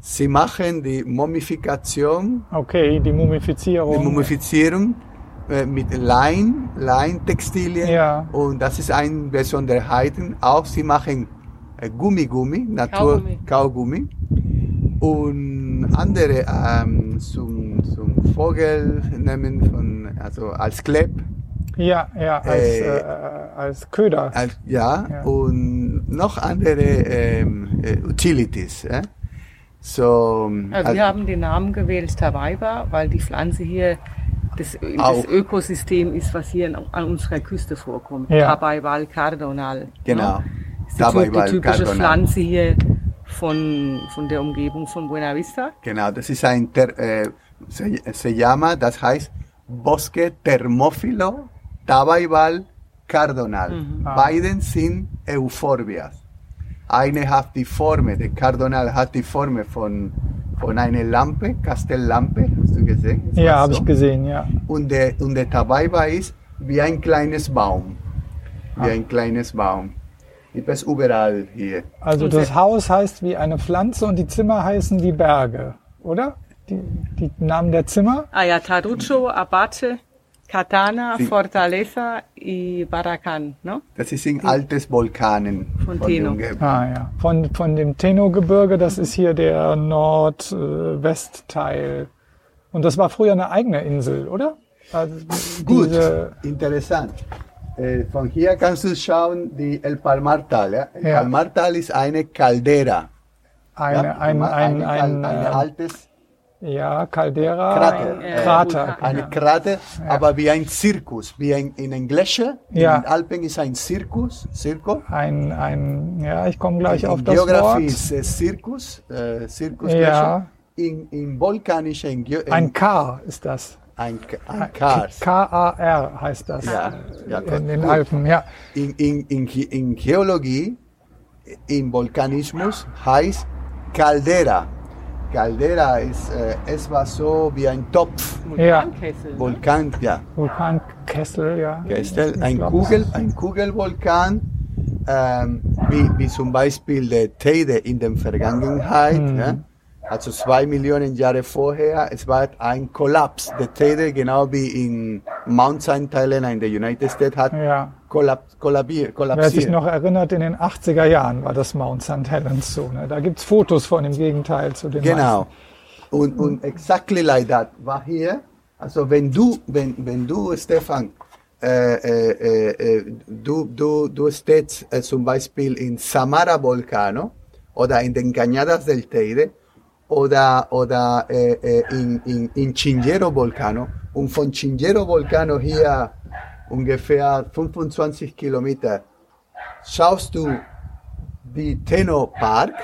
sie machen die Mumifikation Okay, die Mumifizierung. die Mumifizierung äh, mit Lein, Leintextilien. Ja. Und das ist eine Besonderheit. Auch sie machen äh, Gummigummi, Natur Kaugummi. Kaugummi. Und andere ähm, zum, zum Vogel nehmen, von, also als Kleb. Ja, ja, als, Äh, äh, als Köder. Als, ja, Ja. und noch andere ähm, äh, Utilities. Äh? So, Also wir haben den Namen gewählt Tabaiba, weil die Pflanze hier das, das Ökosystem ist, was hier an, unserer Küste vorkommt. Ja. Tabaibal cardonal. genau. Ne? Das ist war die typische Cardonal. Pflanze hier von, von der Umgebung von Buena Vista. Genau, das ist ein, ter, äh, se, se llama, das heißt Bosque Thermophilo Tabaibal Cardonal. Beiden sind Euphorbias. Eine hat die Form, der Cardonal hat die Form von, von einer Lampe, Castelllampe, hast du gesehen? Das Ja, habe so. ich gesehen, ja. Und der, und der Tabaiba ist wie ein kleines Baum. Wie ein kleines Baum. Gibt es überall hier. Also Und das Haus heißt wie eine Pflanze und die Zimmer heißen wie Berge, oder? Die, die Namen der Zimmer? Ayatarucho, Abate, Katana, Sí. Fortaleza y Baracan. ¿no? Das ist in altes Vulkanen. Von der Teno. Ah ja. Von, von dem Teno-Gebirge, das ist hier der Nordwestteil. Und das war früher eine eigene Insel, oder? Also Gut, diese- interessant. Äh, von hier kannst du schauen, die El Palmar-Tal. Ja? El Ja. Palmar-Tal ist eine Caldera. Eine, ja? ein, ein, ein, ein, ein äh, altes Ja, Caldera, Krater. äh, Krater. Eine Krater, aber wie ein Zirkus, wie ein, in den Gletscher. Ja. In den Alpen ist ein Zirkus, Zirko. Ein, ein, ja, ich komme gleich in auf das Geografie Wort. ist äh, Zirkus, äh, Zirkus Ja. In, in vulkanischer, in, Ge- in, Ein Kar ist das. ein, ein Kars. K-A-R heißt das. Ja, ja, in den gut. Alpen, ja. In, in, in, in Geologie, im Vulkanismus heißt Caldera. Caldera ist, äh, es war so wie ein Topf. Ja. Vulkankessel. Vulkan, ja. Vulkankessel, ja. Ich ein, Kugel, ein Kugelvulkan, ähm, wie, wie zum Beispiel der Teide in der Vergangenheit. Mhm. Ja? Also zwei Millionen Jahre vorher, es war ein Kollaps. Der Teide, genau wie in Mount St. Helena in den United States, hat Ja. Kollab, kollabier, Wer sich noch erinnert, in den 80er Jahren war das Mount St. Helens so. Ne? Da gibt's Fotos von im Gegenteil zu den Genau. Und, und exactly like that war hier. Also wenn du, wenn, wenn du, Stefan, äh, äh, äh, äh, du, du, du stehst äh, zum Beispiel in Samara Volcano oder in den Cañadas del Teide oder, oder äh, äh, in, in, in Chingero Volcano und von Chingero Volcano hier ungefähr 25 Kilometer schaust du die Tenno Park.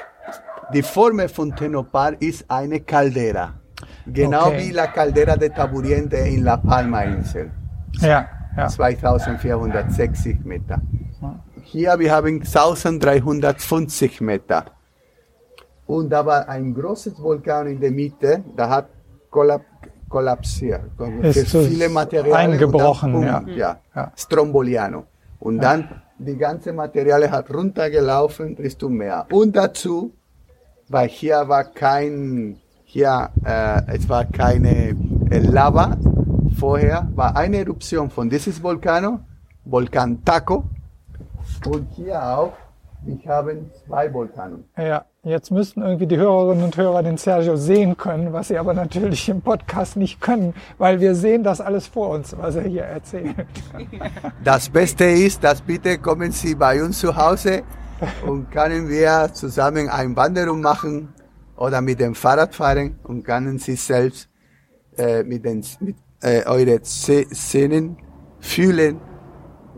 Die Form von Tenno Park ist eine Caldera. Genau Okay. wie la Caldera de Taburiente in La Palma Insel. Ja, ja. 2460 Meter. Hier wir haben 1350 Meter. Und da war ein großes Vulkan in der Mitte, da hat kollap kollapsiert. Ist Für so viele Materialien. eingebrochen, und ja. dann, boom, ja. Ja. Stromboliano. Und dann die ganze Material hat runtergelaufen Richtung Meer. Und dazu, weil hier war kein, hier, äh, es war keine äh, Lava vorher, war eine Eruption von dieses Vulkano, Vulkan Taco. Und hier auch, wir haben zwei Vulkane. Ja, jetzt müssten irgendwie die Hörerinnen und Hörer den Sergio sehen können, was sie aber natürlich im Podcast nicht können, weil wir sehen das alles vor uns, was er hier erzählt. Das Beste ist, dass bitte kommen Sie bei uns zu Hause und können wir zusammen eine Wanderung machen oder mit dem Fahrrad fahren und können Sie selbst äh, mit, den, mit äh, eure Szenen fühlen,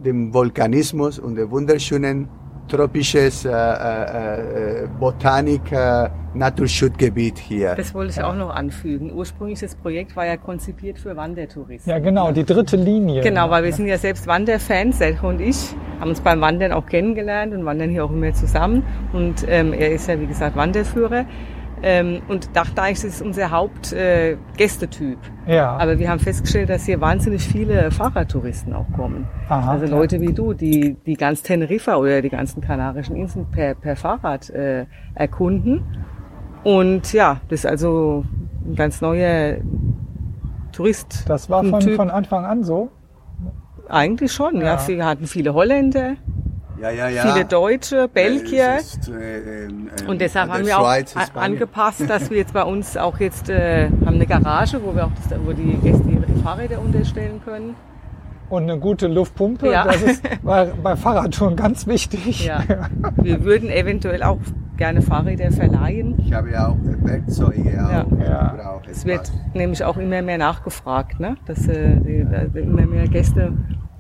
den Vulkanismus und der wunderschönen tropisches äh, äh, äh, Botanik äh, Naturschutzgebiet hier. Das wollte ich auch noch anfügen. Ursprünglich das Projekt war ja konzipiert für Wandertourismus. Ja, genau, die dritte Linie. Genau, weil wir sind ja selbst Wanderfans, Selko und ich, haben uns beim Wandern auch kennengelernt und wandern hier auch immer zusammen. Und ähm, er ist ja, wie gesagt, Wanderführer. Ähm, und dachte eigentlich, das ist unser Hauptgästetyp. Äh. Ja. Aber wir haben festgestellt, dass hier wahnsinnig viele Fahrradtouristen auch kommen. Aha, also ja. Leute wie du, die die ganz Teneriffa oder die ganzen Kanarischen Inseln per, per Fahrrad äh, erkunden. Und ja, das ist also ein ganz neuer Tourist. Das war von, von Anfang an so. Eigentlich schon, ja. Ja. Wir hatten viele Holländer, ja, ja, ja. viele Deutsche, Belgier. Es ist, äh, ähm, Und deshalb haben wir auch Schweiz, Spanien. angepasst, dass wir jetzt bei uns auch jetzt äh, haben eine Garage, wo wir auch das, wo die Gäste ihre Fahrräder unterstellen können. Und eine gute Luftpumpe, Ja. das ist <laughs> bei, bei Fahrradtouren ganz wichtig. Ja. <laughs> Wir würden eventuell auch gerne Fahrräder verleihen. Ich habe ja auch Werkzeuge Ja. Ja. Es wird nämlich auch immer mehr nachgefragt, ne? dass äh, die, die, immer mehr Gäste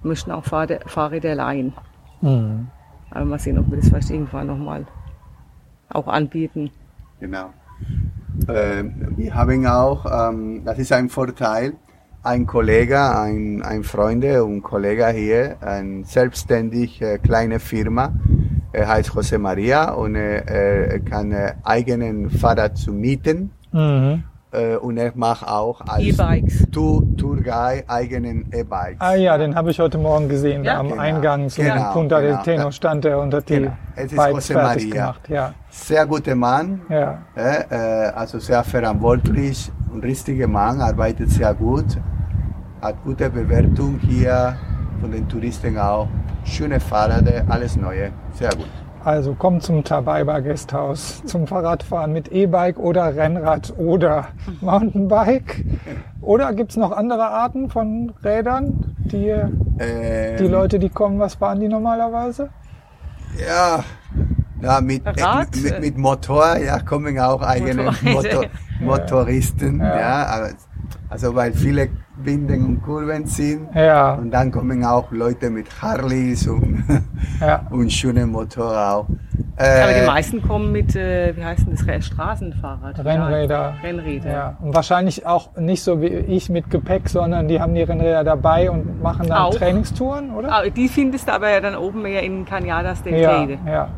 möchten auch Fahrräder, Fahrräder leihen. Mhm. Aber mal sehen, ob wir das vielleicht irgendwann nochmal auch anbieten. Genau. Ähm, wir haben auch, ähm, das ist ein Vorteil, ein Kollege, ein, ein Freund und Kollege hier, eine selbstständig äh, kleine Firma, er heißt José Maria und er, er kann äh, eigenen Fahrrad zu mieten Mhm. Äh, und er macht auch als E-Bikes. Tour, eigenen E-Bikes. Ah ja, den habe ich heute Morgen gesehen, Ja. da am Genau, Eingang zum genau, Punta del genau. Teno stand er und hat die Genau. Es ist Bikes José fertig Maria. gemacht. Ja, Sehr guter Mann, ja. Äh, äh, also sehr verantwortlich und richtiger Mann, arbeitet sehr gut, hat gute Bewertung hier von den Touristen auch. Schöne Fahrräder, alles Neue, sehr gut. Also kommt zum Tabaiba Gasthaus zum Fahrradfahren mit E-Bike oder Rennrad oder <laughs> Mountainbike. Oder gibt's noch andere Arten von Rädern, die Ähm, die Leute, die kommen, was fahren die normalerweise? Ja, ja mit, Rad? äh, mit, mit Motor, ja, kommen auch eigene. Motor, <laughs> Motoristen, Ja. ja. aber- also weil viele Binden und Kurven sind. Ja, Und dann kommen auch Leute mit Harleys und, <laughs> ja. <laughs> und schönen Motor auch. Aber die Äh, meisten kommen mit, äh, wie heißt denn das, Straßenfahrrad. Rennräder. Ja, Rennräder. Ja, und wahrscheinlich auch nicht so wie ich mit Gepäck, sondern die haben die Rennräder dabei und machen dann Auch. Trainingstouren, oder? Ah, Die findest du aber ja dann oben mehr in Cañadas del ja, Teide. ja.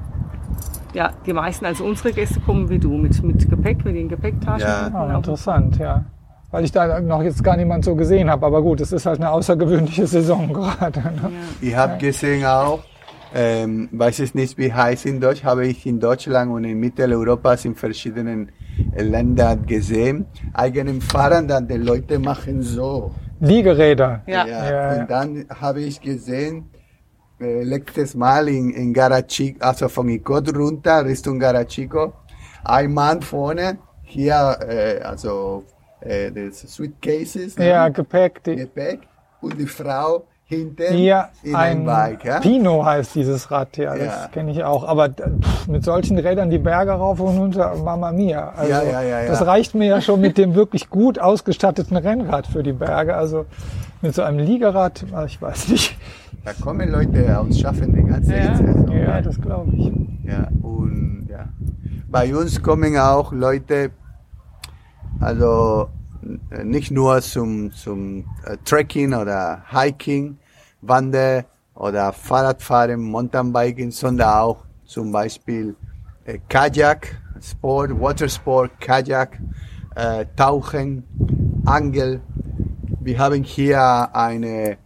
Ja, die meisten, also unsere Gäste kommen wie du, mit, mit Gepäck, mit den Gepäcktaschen. Ja. Ah, auch- interessant, ja. Weil ich da noch jetzt gar niemand so gesehen habe. Aber gut, es ist halt eine außergewöhnliche Saison <laughs> gerade. Ne? ich habe gesehen auch, ähm, weiß es nicht wie heißt in Deutsch, habe ich in Deutschland und in Mitteleuropa in verschiedenen Ländern gesehen. Eigenen Fahrern, dann die Leute machen so. Liegeräder. Ja. Ja, ja. Und dann habe ich gesehen, äh, letztes Mal in, in Garachico, also von Icod runter Richtung Garachico, ein Mann vorne, hier, äh, also äh, das Suitcases, ne? Ja, Gepäck. Die, Gepäck, und die Frau hinten hier in ein Bike. Ja? Pino heißt dieses Rad, ja, das Ja. kenne ich auch. Aber pff, mit solchen Rädern die Berge rauf und runter, Mama Mia. Also, Ja, ja, ja, ja. Das reicht mir ja schon mit dem wirklich gut ausgestatteten Rennrad für die Berge. Also mit so einem Liegerad, ah, ich weiß nicht. Da kommen Leute aus Schaffen die ganze Ja. Saison. Ja, das glaube ich. Ja, und ja. Bei uns kommen auch Leute, also nicht nur zum, zum äh, Trekking oder Hiking, Wander oder Fahrradfahren, Mountainbiking, sondern auch zum Beispiel äh, Kajak, Sport, Watersport, Kajak, äh, Tauchen, Angel. Wir haben hier eine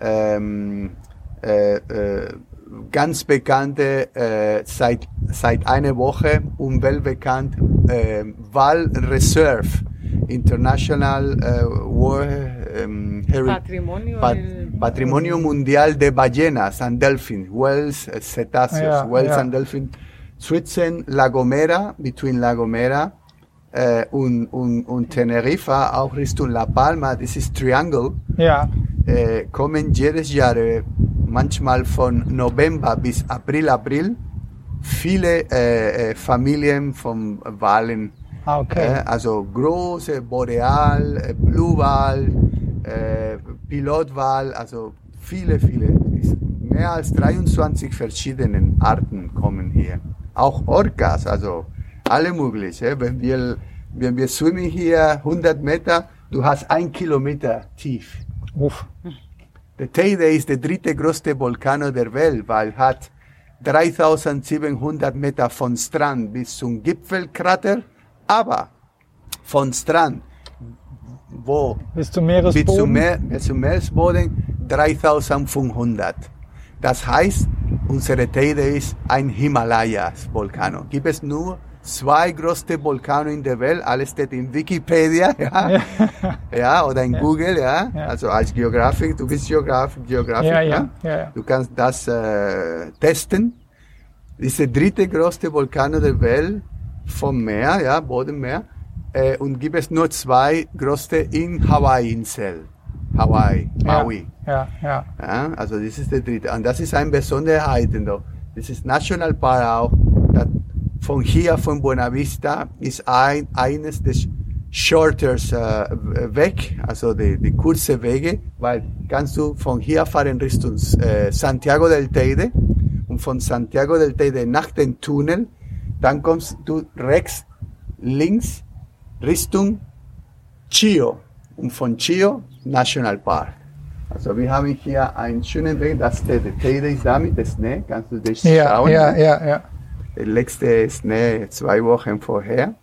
ähm, äh, äh, ganz bekannte, äh, seit, seit einer Woche umweltbekannt, äh, Val Reserve, International äh, War, ähm, Heri- Patrimonio Pat Patrimonio Mundial de Ballenas and Delphins, Whales, äh, Cetáceos, Ja, Whales ja. and Delphins, zwischen La Gomera, between La Gomera äh, und, und, und Teneriffa, auch Richtung La Palma, das ist Triangle, Ja, äh, kommen jedes Jahr, äh, manchmal von November bis April, April, viele äh, äh, Familien von Walen. ah, okay. Äh, also große Boreal, äh, Bluewal, äh, Pilotwal, also viele, viele. Mehr als 23 verschiedene Arten kommen hier. Auch Orcas, also alle möglich. Äh? Wenn wir, wenn wir schwimmen hier 100 Meter, du hast ein Kilometer tief. Uff. Der Teide ist der dritte größte Vulkan der Welt, weil hat 3700 Meter von Strand bis zum Gipfelkrater, aber von Strand, wo Bis zum bis zum, Meeresboden. Meer, bis zum Meeresboden 3500. Das heißt, unsere Teide ist ein Himalayas-Vulkan. Gibt es nur zwei größte Vulkane in der Welt, alles steht in Wikipedia, <laughs> ja, ja, oder in Google, ja. Ja. also als Geografik, du bist Geograf, Geografik, Ja, ja, ja, ja, ja. du kannst das äh, testen. Der dritte größte Vulkan der Welt vom Meer, ja, Bodenmeer, äh, und gibt es nur zwei größte in Hawaii-Insel, Hawaii, Maui. Ja, ja. Ja, also das ist der dritte. Und das ist eine Besonderheit. Doch. Das ist Nationalpark auch. Von hier, von Buena Vista, ist ein, eines des Shorters äh, weg, also die, die kurze Wege, weil kannst du von hier fahren Richtung äh, Santiago del Teide und von Santiago del Teide nach dem Tunnel, dann kommst du rechts, links Richtung Chio und von Chio Nationalpark. Also wir haben hier einen schönen Weg, das der der Teide ist da mit der Schnee, kannst du dich Ja, schauen. ja, ja, ja. Der letzte Schnee zwei Wochen vorher.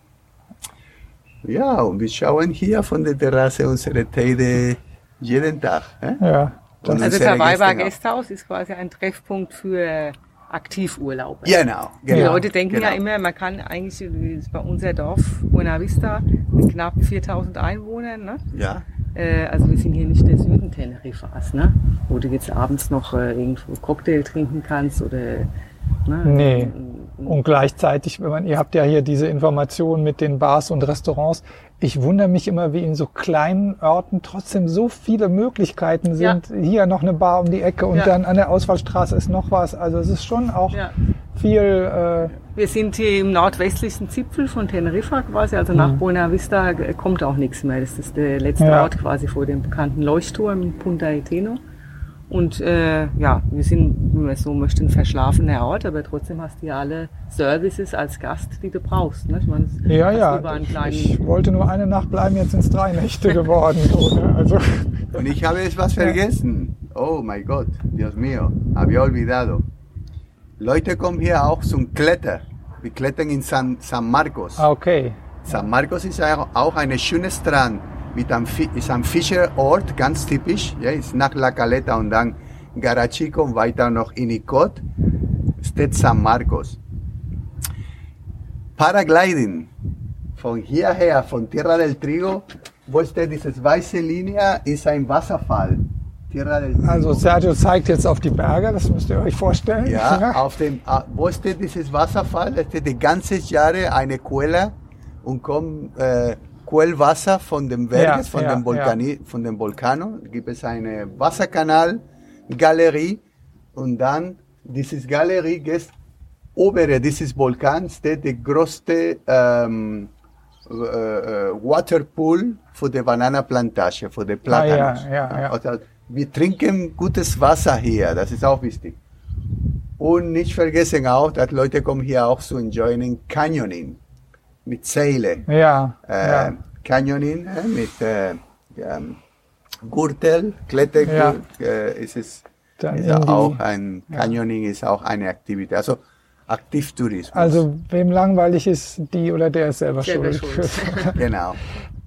Ja, und wir schauen hier von der Terrasse unsere Teide jeden Tag. Hä? ja. Und Also das Weiber. Gästehaus ist quasi ein Treffpunkt für Aktivurlauber. Genau, Die genau. Leute denken genau. ja immer, man kann eigentlich wie ist bei unser Dorf Buena Vista mit knapp 4000 Einwohnern, ne? Ja, Äh, also wir sind hier nicht der Süden Teneriffas, ne? Wo du jetzt abends noch äh, irgendwo Cocktail trinken kannst oder ne? Nee. Und gleichzeitig, wenn man, ihr habt ja hier diese Informationen mit den Bars und Restaurants. Ich wundere mich immer, wie in so kleinen Orten trotzdem so viele Möglichkeiten sind. Hier noch eine Bar um die Ecke und Ja. dann an der Ausfallstraße ist noch was. Also es ist schon auch Ja. viel. Äh, Wir sind hier im nordwestlichsten Zipfel von Teneriffa quasi, also nach Buena Vista äh, kommt auch nichts mehr. Das ist der letzte Ja. Ort quasi vor dem bekannten Leuchtturm in Punta Eteno. Und äh, ja, wir sind, wenn man so möchte, ein verschlafener Ort, aber trotzdem hast du ja alle Services als Gast, die du brauchst. Ne? Ich meine, ja, ja. Ich, kleinen, ich wollte nur eine Nacht bleiben, jetzt sind es drei Nächte geworden. Ne? Also, <laughs> Und ich habe etwas vergessen. Oh mein Gott, Dios mío, había olvidado. Leute kommen hier auch zum Klettern. Wir klettern in San, San Marcos. ah, okay. San Marcos ist auch eine schöne Strand. Mit einem, ist ein Fischerort, ganz typisch. Ja, ist nach La Caleta und dann Garachico und weiter noch Inicot. Steht San Marcos. Paragliding. Von hierher, von Tierra del Trigo, wo steht diese weiße Linie, ist ein Wasserfall. Tierra del Trigo. Also Sergio zeigt jetzt auf die Berge, das müsst ihr euch vorstellen. Ja, <laughs> auf dem, ah, wo steht dieses Wasserfall? Da steht die ganze Jahre eine Quelle und kommt äh, Quellwasser von dem Berges, Ja, von, ja, dem Vulkani, von dem Vulkano. Gibt es eine Wasserkanal, Galerie und dann dieses Galerie geht obere dieses Vulkan steht der größte ähm, äh, äh, Waterpool für die Bananaplantage, für die Platanos. Ah, ja, ja. Also, wir trinken gutes Wasser hier, das ist auch wichtig. Und nicht vergessen auch, dass Leute kommen hier auch zu enjoyen Canyoning mit Seile. Ja, Äh, ja. Canyoning äh, mit äh, ähm, Gürtel, Klettergürtel, äh, ist es Dann ist auch ein Canyoning ist auch eine Aktivität. Also Aktivtourismus. Also wem langweilig ist, die oder der ist selber, Selber schuld. schuld. <laughs> genau.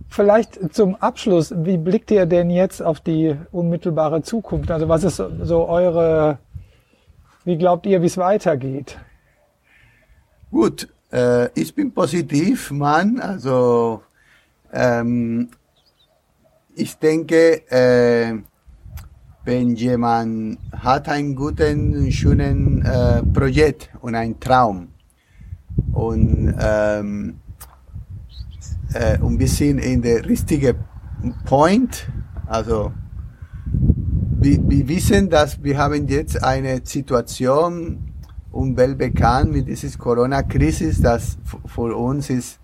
Vielleicht zum Abschluss, wie blickt ihr denn jetzt auf die unmittelbare Zukunft? Also was ist so- so eure, wie glaubt ihr, wie es weitergeht? Gut, äh, ich bin positiv, Mann. Also ähm, ich denke, äh, wenn jemand hat einen guten, schönen äh, Projekt und einen Traum und, ähm, äh, und wir sind in der richtigen Point, also wir, wir wissen, dass wir haben jetzt eine Situation und weltbekannt mit dieser Corona-Krise, das für uns ist,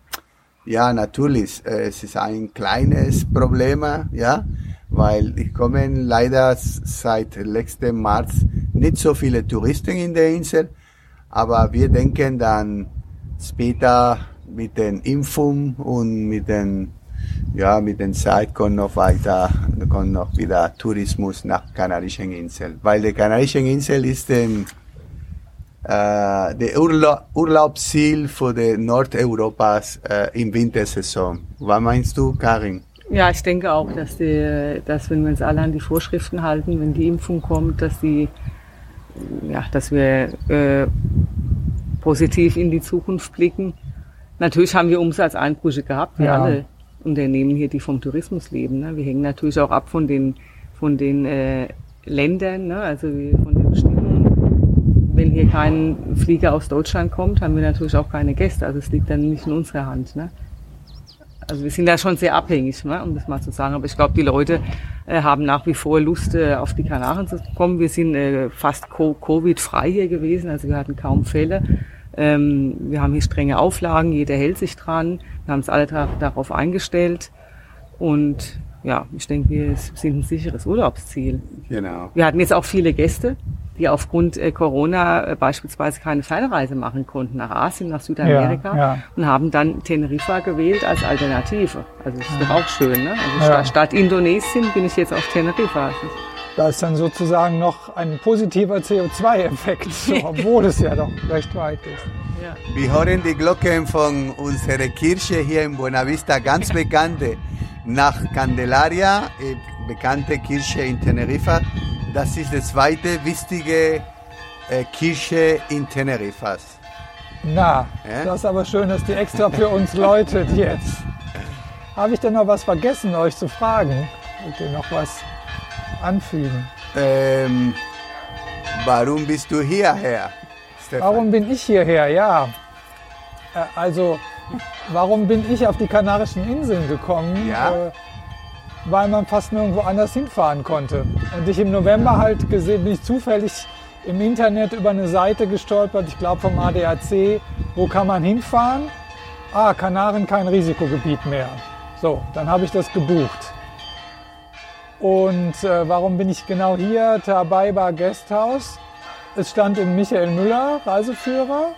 ja, natürlich, es ist ein kleines Problem, ja, weil ich komme leider seit letztem März nicht so viele Touristen in der Insel, aber wir denken dann später mit den Impfung und mit den ja, mit der Zeit kommt noch weiter, kommt noch wieder Tourismus nach Kanarischen Inseln. Weil die Kanarischen Insel ist dem, äh, der Urla Urlaubsziel für die Nordeuropas äh, im Wintersaison. Was meinst du, Karin? Ja, ich denke auch, dass, die, dass wenn wir uns alle an die Vorschriften halten, wenn die Impfung kommt, dass die, ja, dass wir äh, positiv in die Zukunft blicken. Natürlich haben wir Umsatzeinbrüche gehabt, wie Ja. alle Unternehmen hier, die vom Tourismus leben. Ne? Wir hängen natürlich auch ab von den, von den äh, Ländern, ne? also von den Bestimmungen. Wenn hier kein Flieger aus Deutschland kommt, haben wir natürlich auch keine Gäste. Also es liegt dann nicht in unserer Hand. Ne? Also wir sind da schon sehr abhängig, ne, um das mal zu sagen. Aber ich glaube, die Leute äh, haben nach wie vor Lust, äh, auf die Kanaren zu kommen. Wir sind äh, fast Co- Covid-frei hier gewesen, also wir hatten kaum Fälle. Ähm, wir haben hier strenge Auflagen, jeder hält sich dran. Wir haben uns alle darauf eingestellt. Und ja, ich denke, wir sind ein sicheres Urlaubsziel. Genau. Wir hatten jetzt auch viele Gäste, die aufgrund äh, Corona äh, beispielsweise keine Fernreise machen konnten nach Asien, nach Südamerika Ja, ja. und haben dann Teneriffa gewählt als Alternative. Also das ist doch auch schön, ne? Also Ja. statt, statt Indonesien bin ich jetzt auf Teneriffa. Da ist dann sozusagen noch ein positiver CO2-Effekt, <laughs> so, obwohl es ja doch recht weit ist. Ja. Wir hören die Glocken von unserer Kirche hier in Buenavista, ganz bekannte, nach Candelaria, äh, bekannte Kirche in Teneriffa. Das ist die zweite wichtige äh, Kirche in Teneriffas. Na, Ja? das ist aber schön, dass die extra für uns läutet jetzt. Habe ich denn noch was vergessen, euch zu fragen? Wollt ihr noch was anfügen? Ähm, warum bist du hierher, Stefan? Warum bin ich hierher? Ja, äh, also, warum bin ich auf die Kanarischen Inseln gekommen? Ja. Äh, weil man fast nirgendwo anders hinfahren konnte. Und ich im November halt gesehen, bin ich zufällig im Internet über eine Seite gestolpert, ich glaube vom ADAC, wo kann man hinfahren? Ah, Kanaren kein Risikogebiet mehr. So, dann habe ich das gebucht. Und äh, warum bin ich genau hier? Tabaiba Guesthouse. Es stand in Michael Müller, Reiseführer.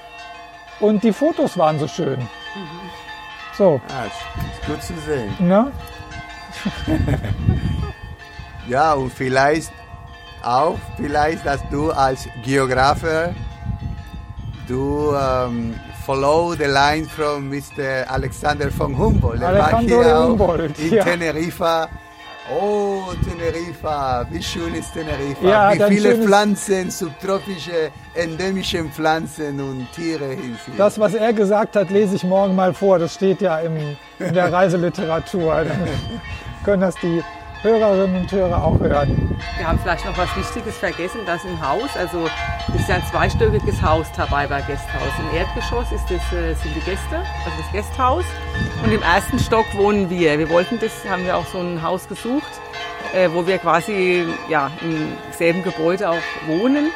Und die Fotos waren so schön. So, Ah, ist, ist gut zu sehen. ne? <laughs> Ja, und vielleicht auch, vielleicht, dass du als Geographer, du ähm, follow the line from Mr. Alexander von Humboldt. Er war hier de auch Humboldt, in ja. Teneriffa. Oh, Teneriffa, wie schön ist Teneriffa. Ja, wie viele Pflanzen, subtropische, endemische Pflanzen und Tiere hier. Das, was er gesagt hat, lese ich morgen mal vor. Das steht ja im, in der Reiseliteratur. Dann können das die Hörerinnen und Hörer auch hören. Wir haben vielleicht noch was Wichtiges vergessen, das im Haus, also das ist ja ein zweistöckiges Haus, Tabaiba Gasthaus. Im Erdgeschoss ist das, äh, sind die Gäste, also das Gasthaus. Und im ersten Stock wohnen wir. Wir wollten das, haben wir auch so ein Haus gesucht, äh, wo wir quasi ja, im selben Gebäude auch wohnen,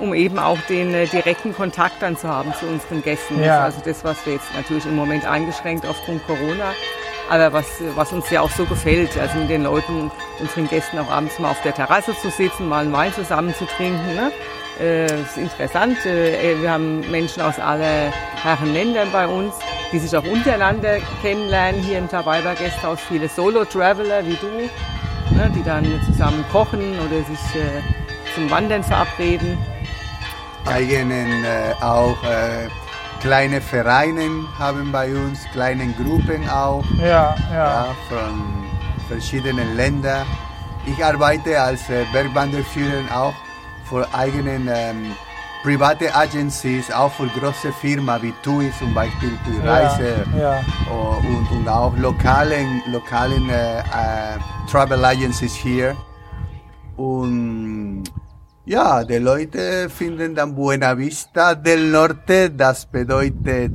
um eben auch den äh, direkten Kontakt dann zu haben zu unseren Gästen. Ja. also das, was wir jetzt natürlich im Moment eingeschränkt aufgrund Corona aber was, was uns ja auch so gefällt, also mit den Leuten, unseren Gästen auch abends mal auf der Terrasse zu sitzen, mal einen Wein zusammen zu trinken. Ne? Äh, ist interessant. Äh, wir haben Menschen aus aller Herren Ländern bei uns, die sich auch untereinander kennenlernen hier im Tabaiba Gasthaus. Viele Solo-Traveler wie du, ne? die dann zusammen kochen oder sich äh, zum Wandern verabreden. Eigenen äh, auch äh, kleine Vereine haben bei uns, kleine Gruppen auch. Ja, ja. ja, von verschiedenen Ländern. Ich arbeite als äh, Bergwanderführer auch für eigenen ähm, private Agencies, auch für große Firmen wie TUI zum Beispiel, TUI Ja, Reise ja. oh, und, und auch lokalen, lokalen äh, äh, Travel Agencies hier. Und ja, die Leute finden dann Buena Vista del Norte, das bedeutet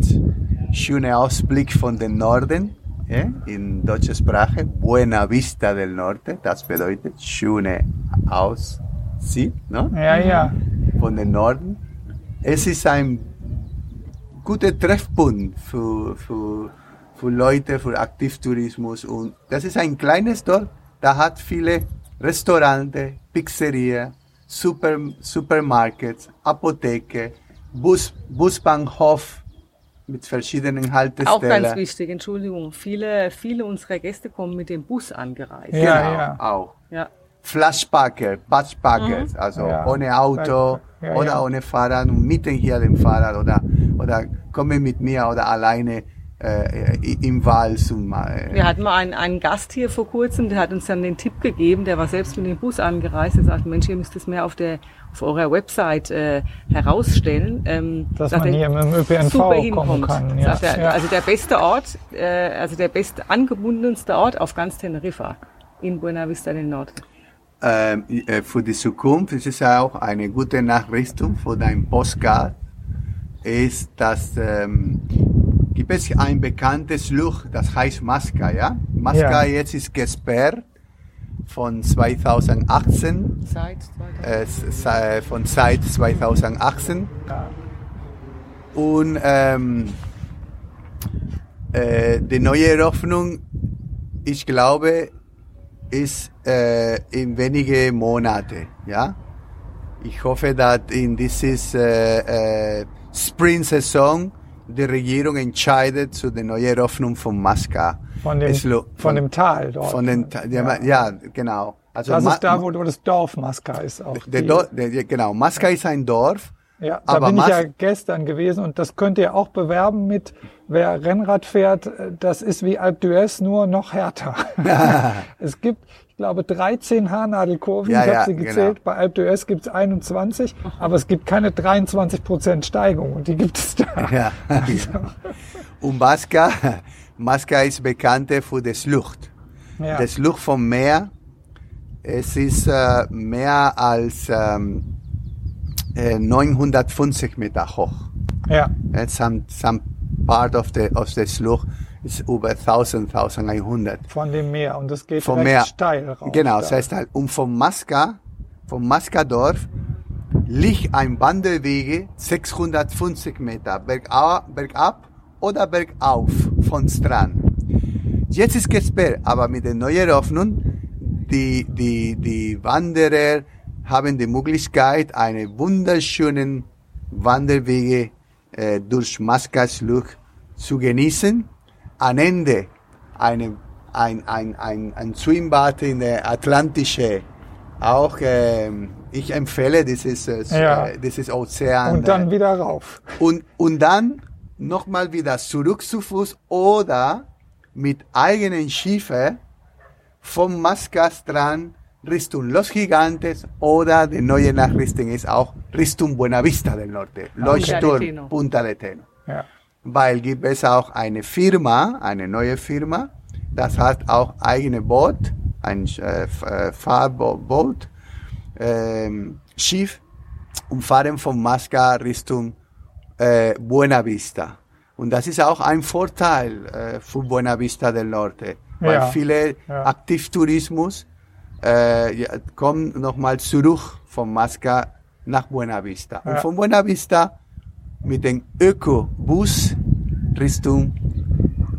schöner Ausblick von den Norden, ja, in deutscher Sprache. Buena Vista del Norte, das bedeutet schöne Aussicht ne, Ja, ja. von den Norden. Es ist ein guter Treffpunkt für, für, für Leute, für Aktivtourismus. Und das ist ein kleines Dorf, da hat viele Restaurants, Pizzeria, Super, Supermarkets, Apotheke, Bus, Busbahnhof mit verschiedenen Auch Haltestellen. ganz wichtig, Entschuldigung, viele, viele unserer Gäste kommen mit dem Bus angereist. Ja, genau, ja. auch. Ja. Flashpacker, Batchpacker, also Ja. ohne Auto Ja, oder ja. ohne Fahrrad und mitten hier dem Fahrrad oder, oder kommen mit mir oder alleine äh, im Wald zum äh, Wir hatten mal einen, einen Gast hier vor kurzem, der hat uns dann den Tipp gegeben, der war selbst mit dem Bus angereist, der sagte, Mensch, ihr müsst es mehr auf der auf eurer Website äh, herausstellen. Ähm, Dass sagt man er, hier mit dem ÖPNV super hinkommt. kann. Ja, Sagt er, ja. Also der beste Ort, äh, also der best angebundenste Ort auf ganz Teneriffa in Buena Vista del Norte. ähm, äh, für die Zukunft ist es auch eine gute Nachrichtung für dein Postcard, ist, dass ähm, gibt es ein bekanntes Luch, das heißt Masca, ja? Masca Ja. jetzt ist gesperrt von 2018, Seit 2000. äh, von seit 2018 Ja. und ähm, äh, die neue Eröffnung, ich glaube, ist äh, in wenige Monate, ja. Ich hoffe, dass in dieses äh, äh, Spring-Saison die Regierung entscheidet zu der neuen Eröffnung von Masca. Von dem, lo- von dem Tal dort. Von den, ja, ja, genau. Also das Ma- ist da, wo, wo das Dorf Masca ist auch. der Die- Dor- der, genau, Masca ist ein Dorf. Ja, da Aber bin ich Mas- ja gestern gewesen und das könnt ihr auch bewerben mit, wer Rennrad fährt, äh, das ist wie Alpe d'Huez, nur noch härter. <laughs> es gibt, glaube, 13 Haarnadelkurven, Ja, ich habe ja, sie genau. gezählt, bei Alpe d'Huez gibt es 21, aber es gibt keine 23 Prozent Steigung und die gibt es da. <laughs> Ja. Und Masca, Masca ist bekannt für die Schlucht. Ja. Das Schlucht vom Meer, es ist äh, mehr als ähm, äh, 950 Meter hoch. ja. Uh, some, some part of the, of the Schlucht ist über 1000, 1100. von dem Meer und es geht Vom recht Meer. steil rauf. Genau, da. das heißt halt, und vom Masca, vom Masca-Dorf liegt ein Wanderwege 650 Meter bergab, bergab oder bergauf von Strand. Jetzt ist gesperrt, aber mit der neuen Öffnung, die, die, die Wanderer haben die Möglichkeit, eine wunderschönen Wanderwege äh, durch Maskasluch zu genießen. Am Ende eine, ein, ein, ein, ein Schwimmbad in der Atlantische. Auch ähm, ich empfehle dieses, äh, Ja. äh, dieses Ozean. Und dann wieder rauf. und, und dann nochmal wieder zurück zu Fuß oder mit eigenen Schiffen vom Mascastrand Richtung Los Gigantes oder die neue Nachrichten ist auch Richtung Buenavista del Norte, de Leuchtturm. Punta de Teno. Ja. Weil gibt es auch eine Firma, eine neue Firma, das hat auch eigene Boot, ein äh, äh, Fahrboot, ähm, Schiff und fahren von Masca Richtung äh, Buena Vista. Und das ist auch ein Vorteil äh, für Buena Vista del Norte, weil Ja, viele ja. Aktivtourismus äh, kommen nochmal zurück von Masca nach Buena Vista. Und Ja. von Buena Vista mit dem Öko-Bus Richtung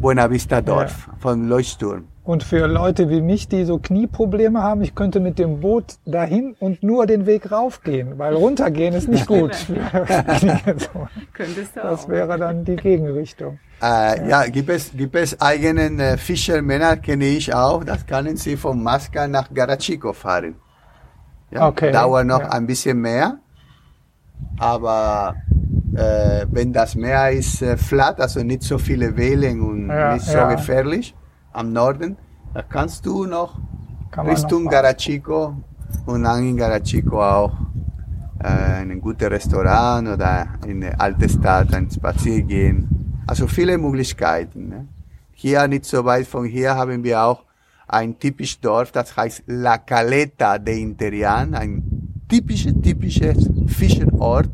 Buena Vista Dorf, von Leuchtturm. Und für Leute wie mich, die so Knieprobleme haben, ich könnte mit dem Boot dahin und nur den Weg raufgehen, weil runtergehen ist nicht gut. So. <laughs> <laughs> Könntest du Das auch. wäre dann die Gegenrichtung. Äh, ja, gibt es, gibt es eigenen äh, Fischermänner, kenne ich auch. Das können Sie von Masca nach Garachico fahren. Ja, Okay, Dauert noch ja. ein bisschen mehr. Aber äh, wenn das Meer ist äh, flat, also nicht so viele Wellen und Ja, nicht so ja. gefährlich am Norden, da kannst du noch Kann Richtung noch. Garachico und dann in Garachico auch äh, in ein gutes Restaurant oder in eine alte Stadt ein Spazier gehen. Also viele Möglichkeiten. Ne? Hier nicht so weit von hier haben wir auch ein typisches Dorf, das heißt La Caleta de Interian, ein typisches, typisches Fischerort.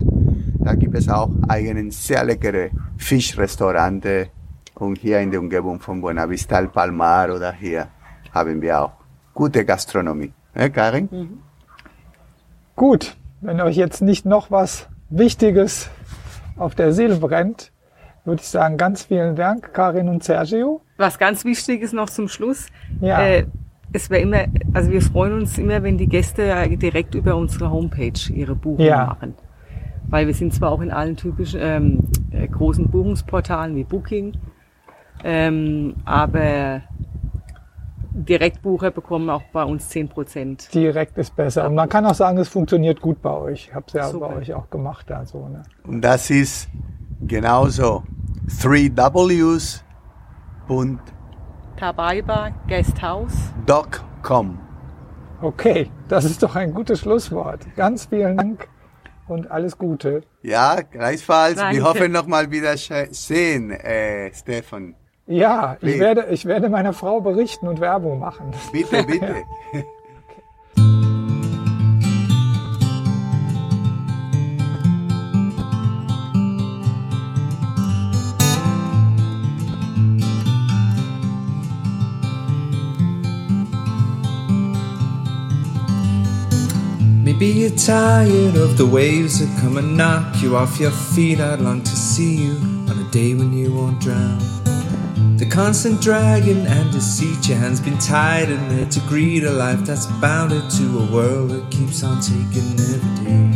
Da gibt es auch eigenen sehr leckere Fischrestaurante und hier in der Umgebung von Buenavista al Palmar oder hier haben wir auch gute Gastronomie. Ne, Karin? Gut, wenn euch jetzt nicht noch was Wichtiges auf der Seele brennt, würde ich sagen, ganz vielen Dank, Karin und Sergio. Was ganz wichtig ist noch zum Schluss, Ja. äh, es wäre immer, also wir freuen uns immer, wenn die Gäste äh, direkt über unsere Homepage ihre Buchung Ja. machen. Weil wir sind zwar auch in allen typischen ähm, äh, großen Buchungsportalen wie Booking, ähm, aber Direktbucher bekommen auch bei uns 10 Prozent. Direkt ist besser. Und man kann auch sagen, es funktioniert gut bei euch. Ich habe es ja Super. bei euch auch gemacht. Also, ne? Und das ist genauso 3ws.com. Tabaiba Guesthouse. Okay, das ist doch ein gutes Schlusswort. Ganz vielen Dank und alles Gute. Ja, gleichfalls. Danke. Wir hoffen noch mal wieder sehen, äh, Stefan. Ja, ich werde, ich werde meiner Frau berichten und Werbung machen. Bitte, <laughs> bitte. Maybe you're tired of the waves that come and knock you off your feet. I'd long to see you on a day when you won't drown. The constant dragging and deceit, your hands been tied and there to greet a life that's bounded to a world that keeps on taking every day.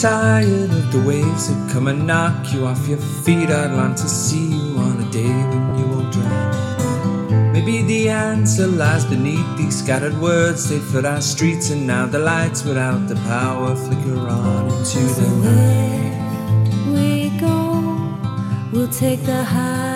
tired of the waves that come and knock you off your feet. I'd long to see you on a day when you won't drown. Maybe the answer lies beneath these scattered words. They flood our streets, and now the lights without the power flicker on into the night. We go, we'll take the highs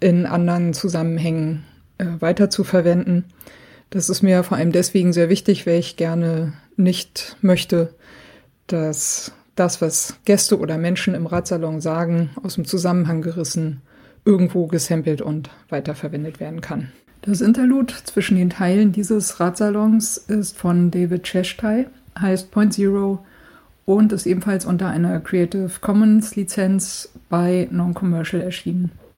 in anderen Zusammenhängen äh, weiter zu verwenden. Das ist mir vor allem deswegen sehr wichtig, weil ich gerne nicht möchte, dass das, was Gäste oder Menschen im Radsalon sagen, aus dem Zusammenhang gerissen, irgendwo gesampelt und weiterverwendet werden kann. Das Interlude zwischen den Teilen dieses Radsalons ist von David Cheshtai, heißt Point Zero und ist ebenfalls unter einer Creative Commons Lizenz bei Non-Commercial erschienen.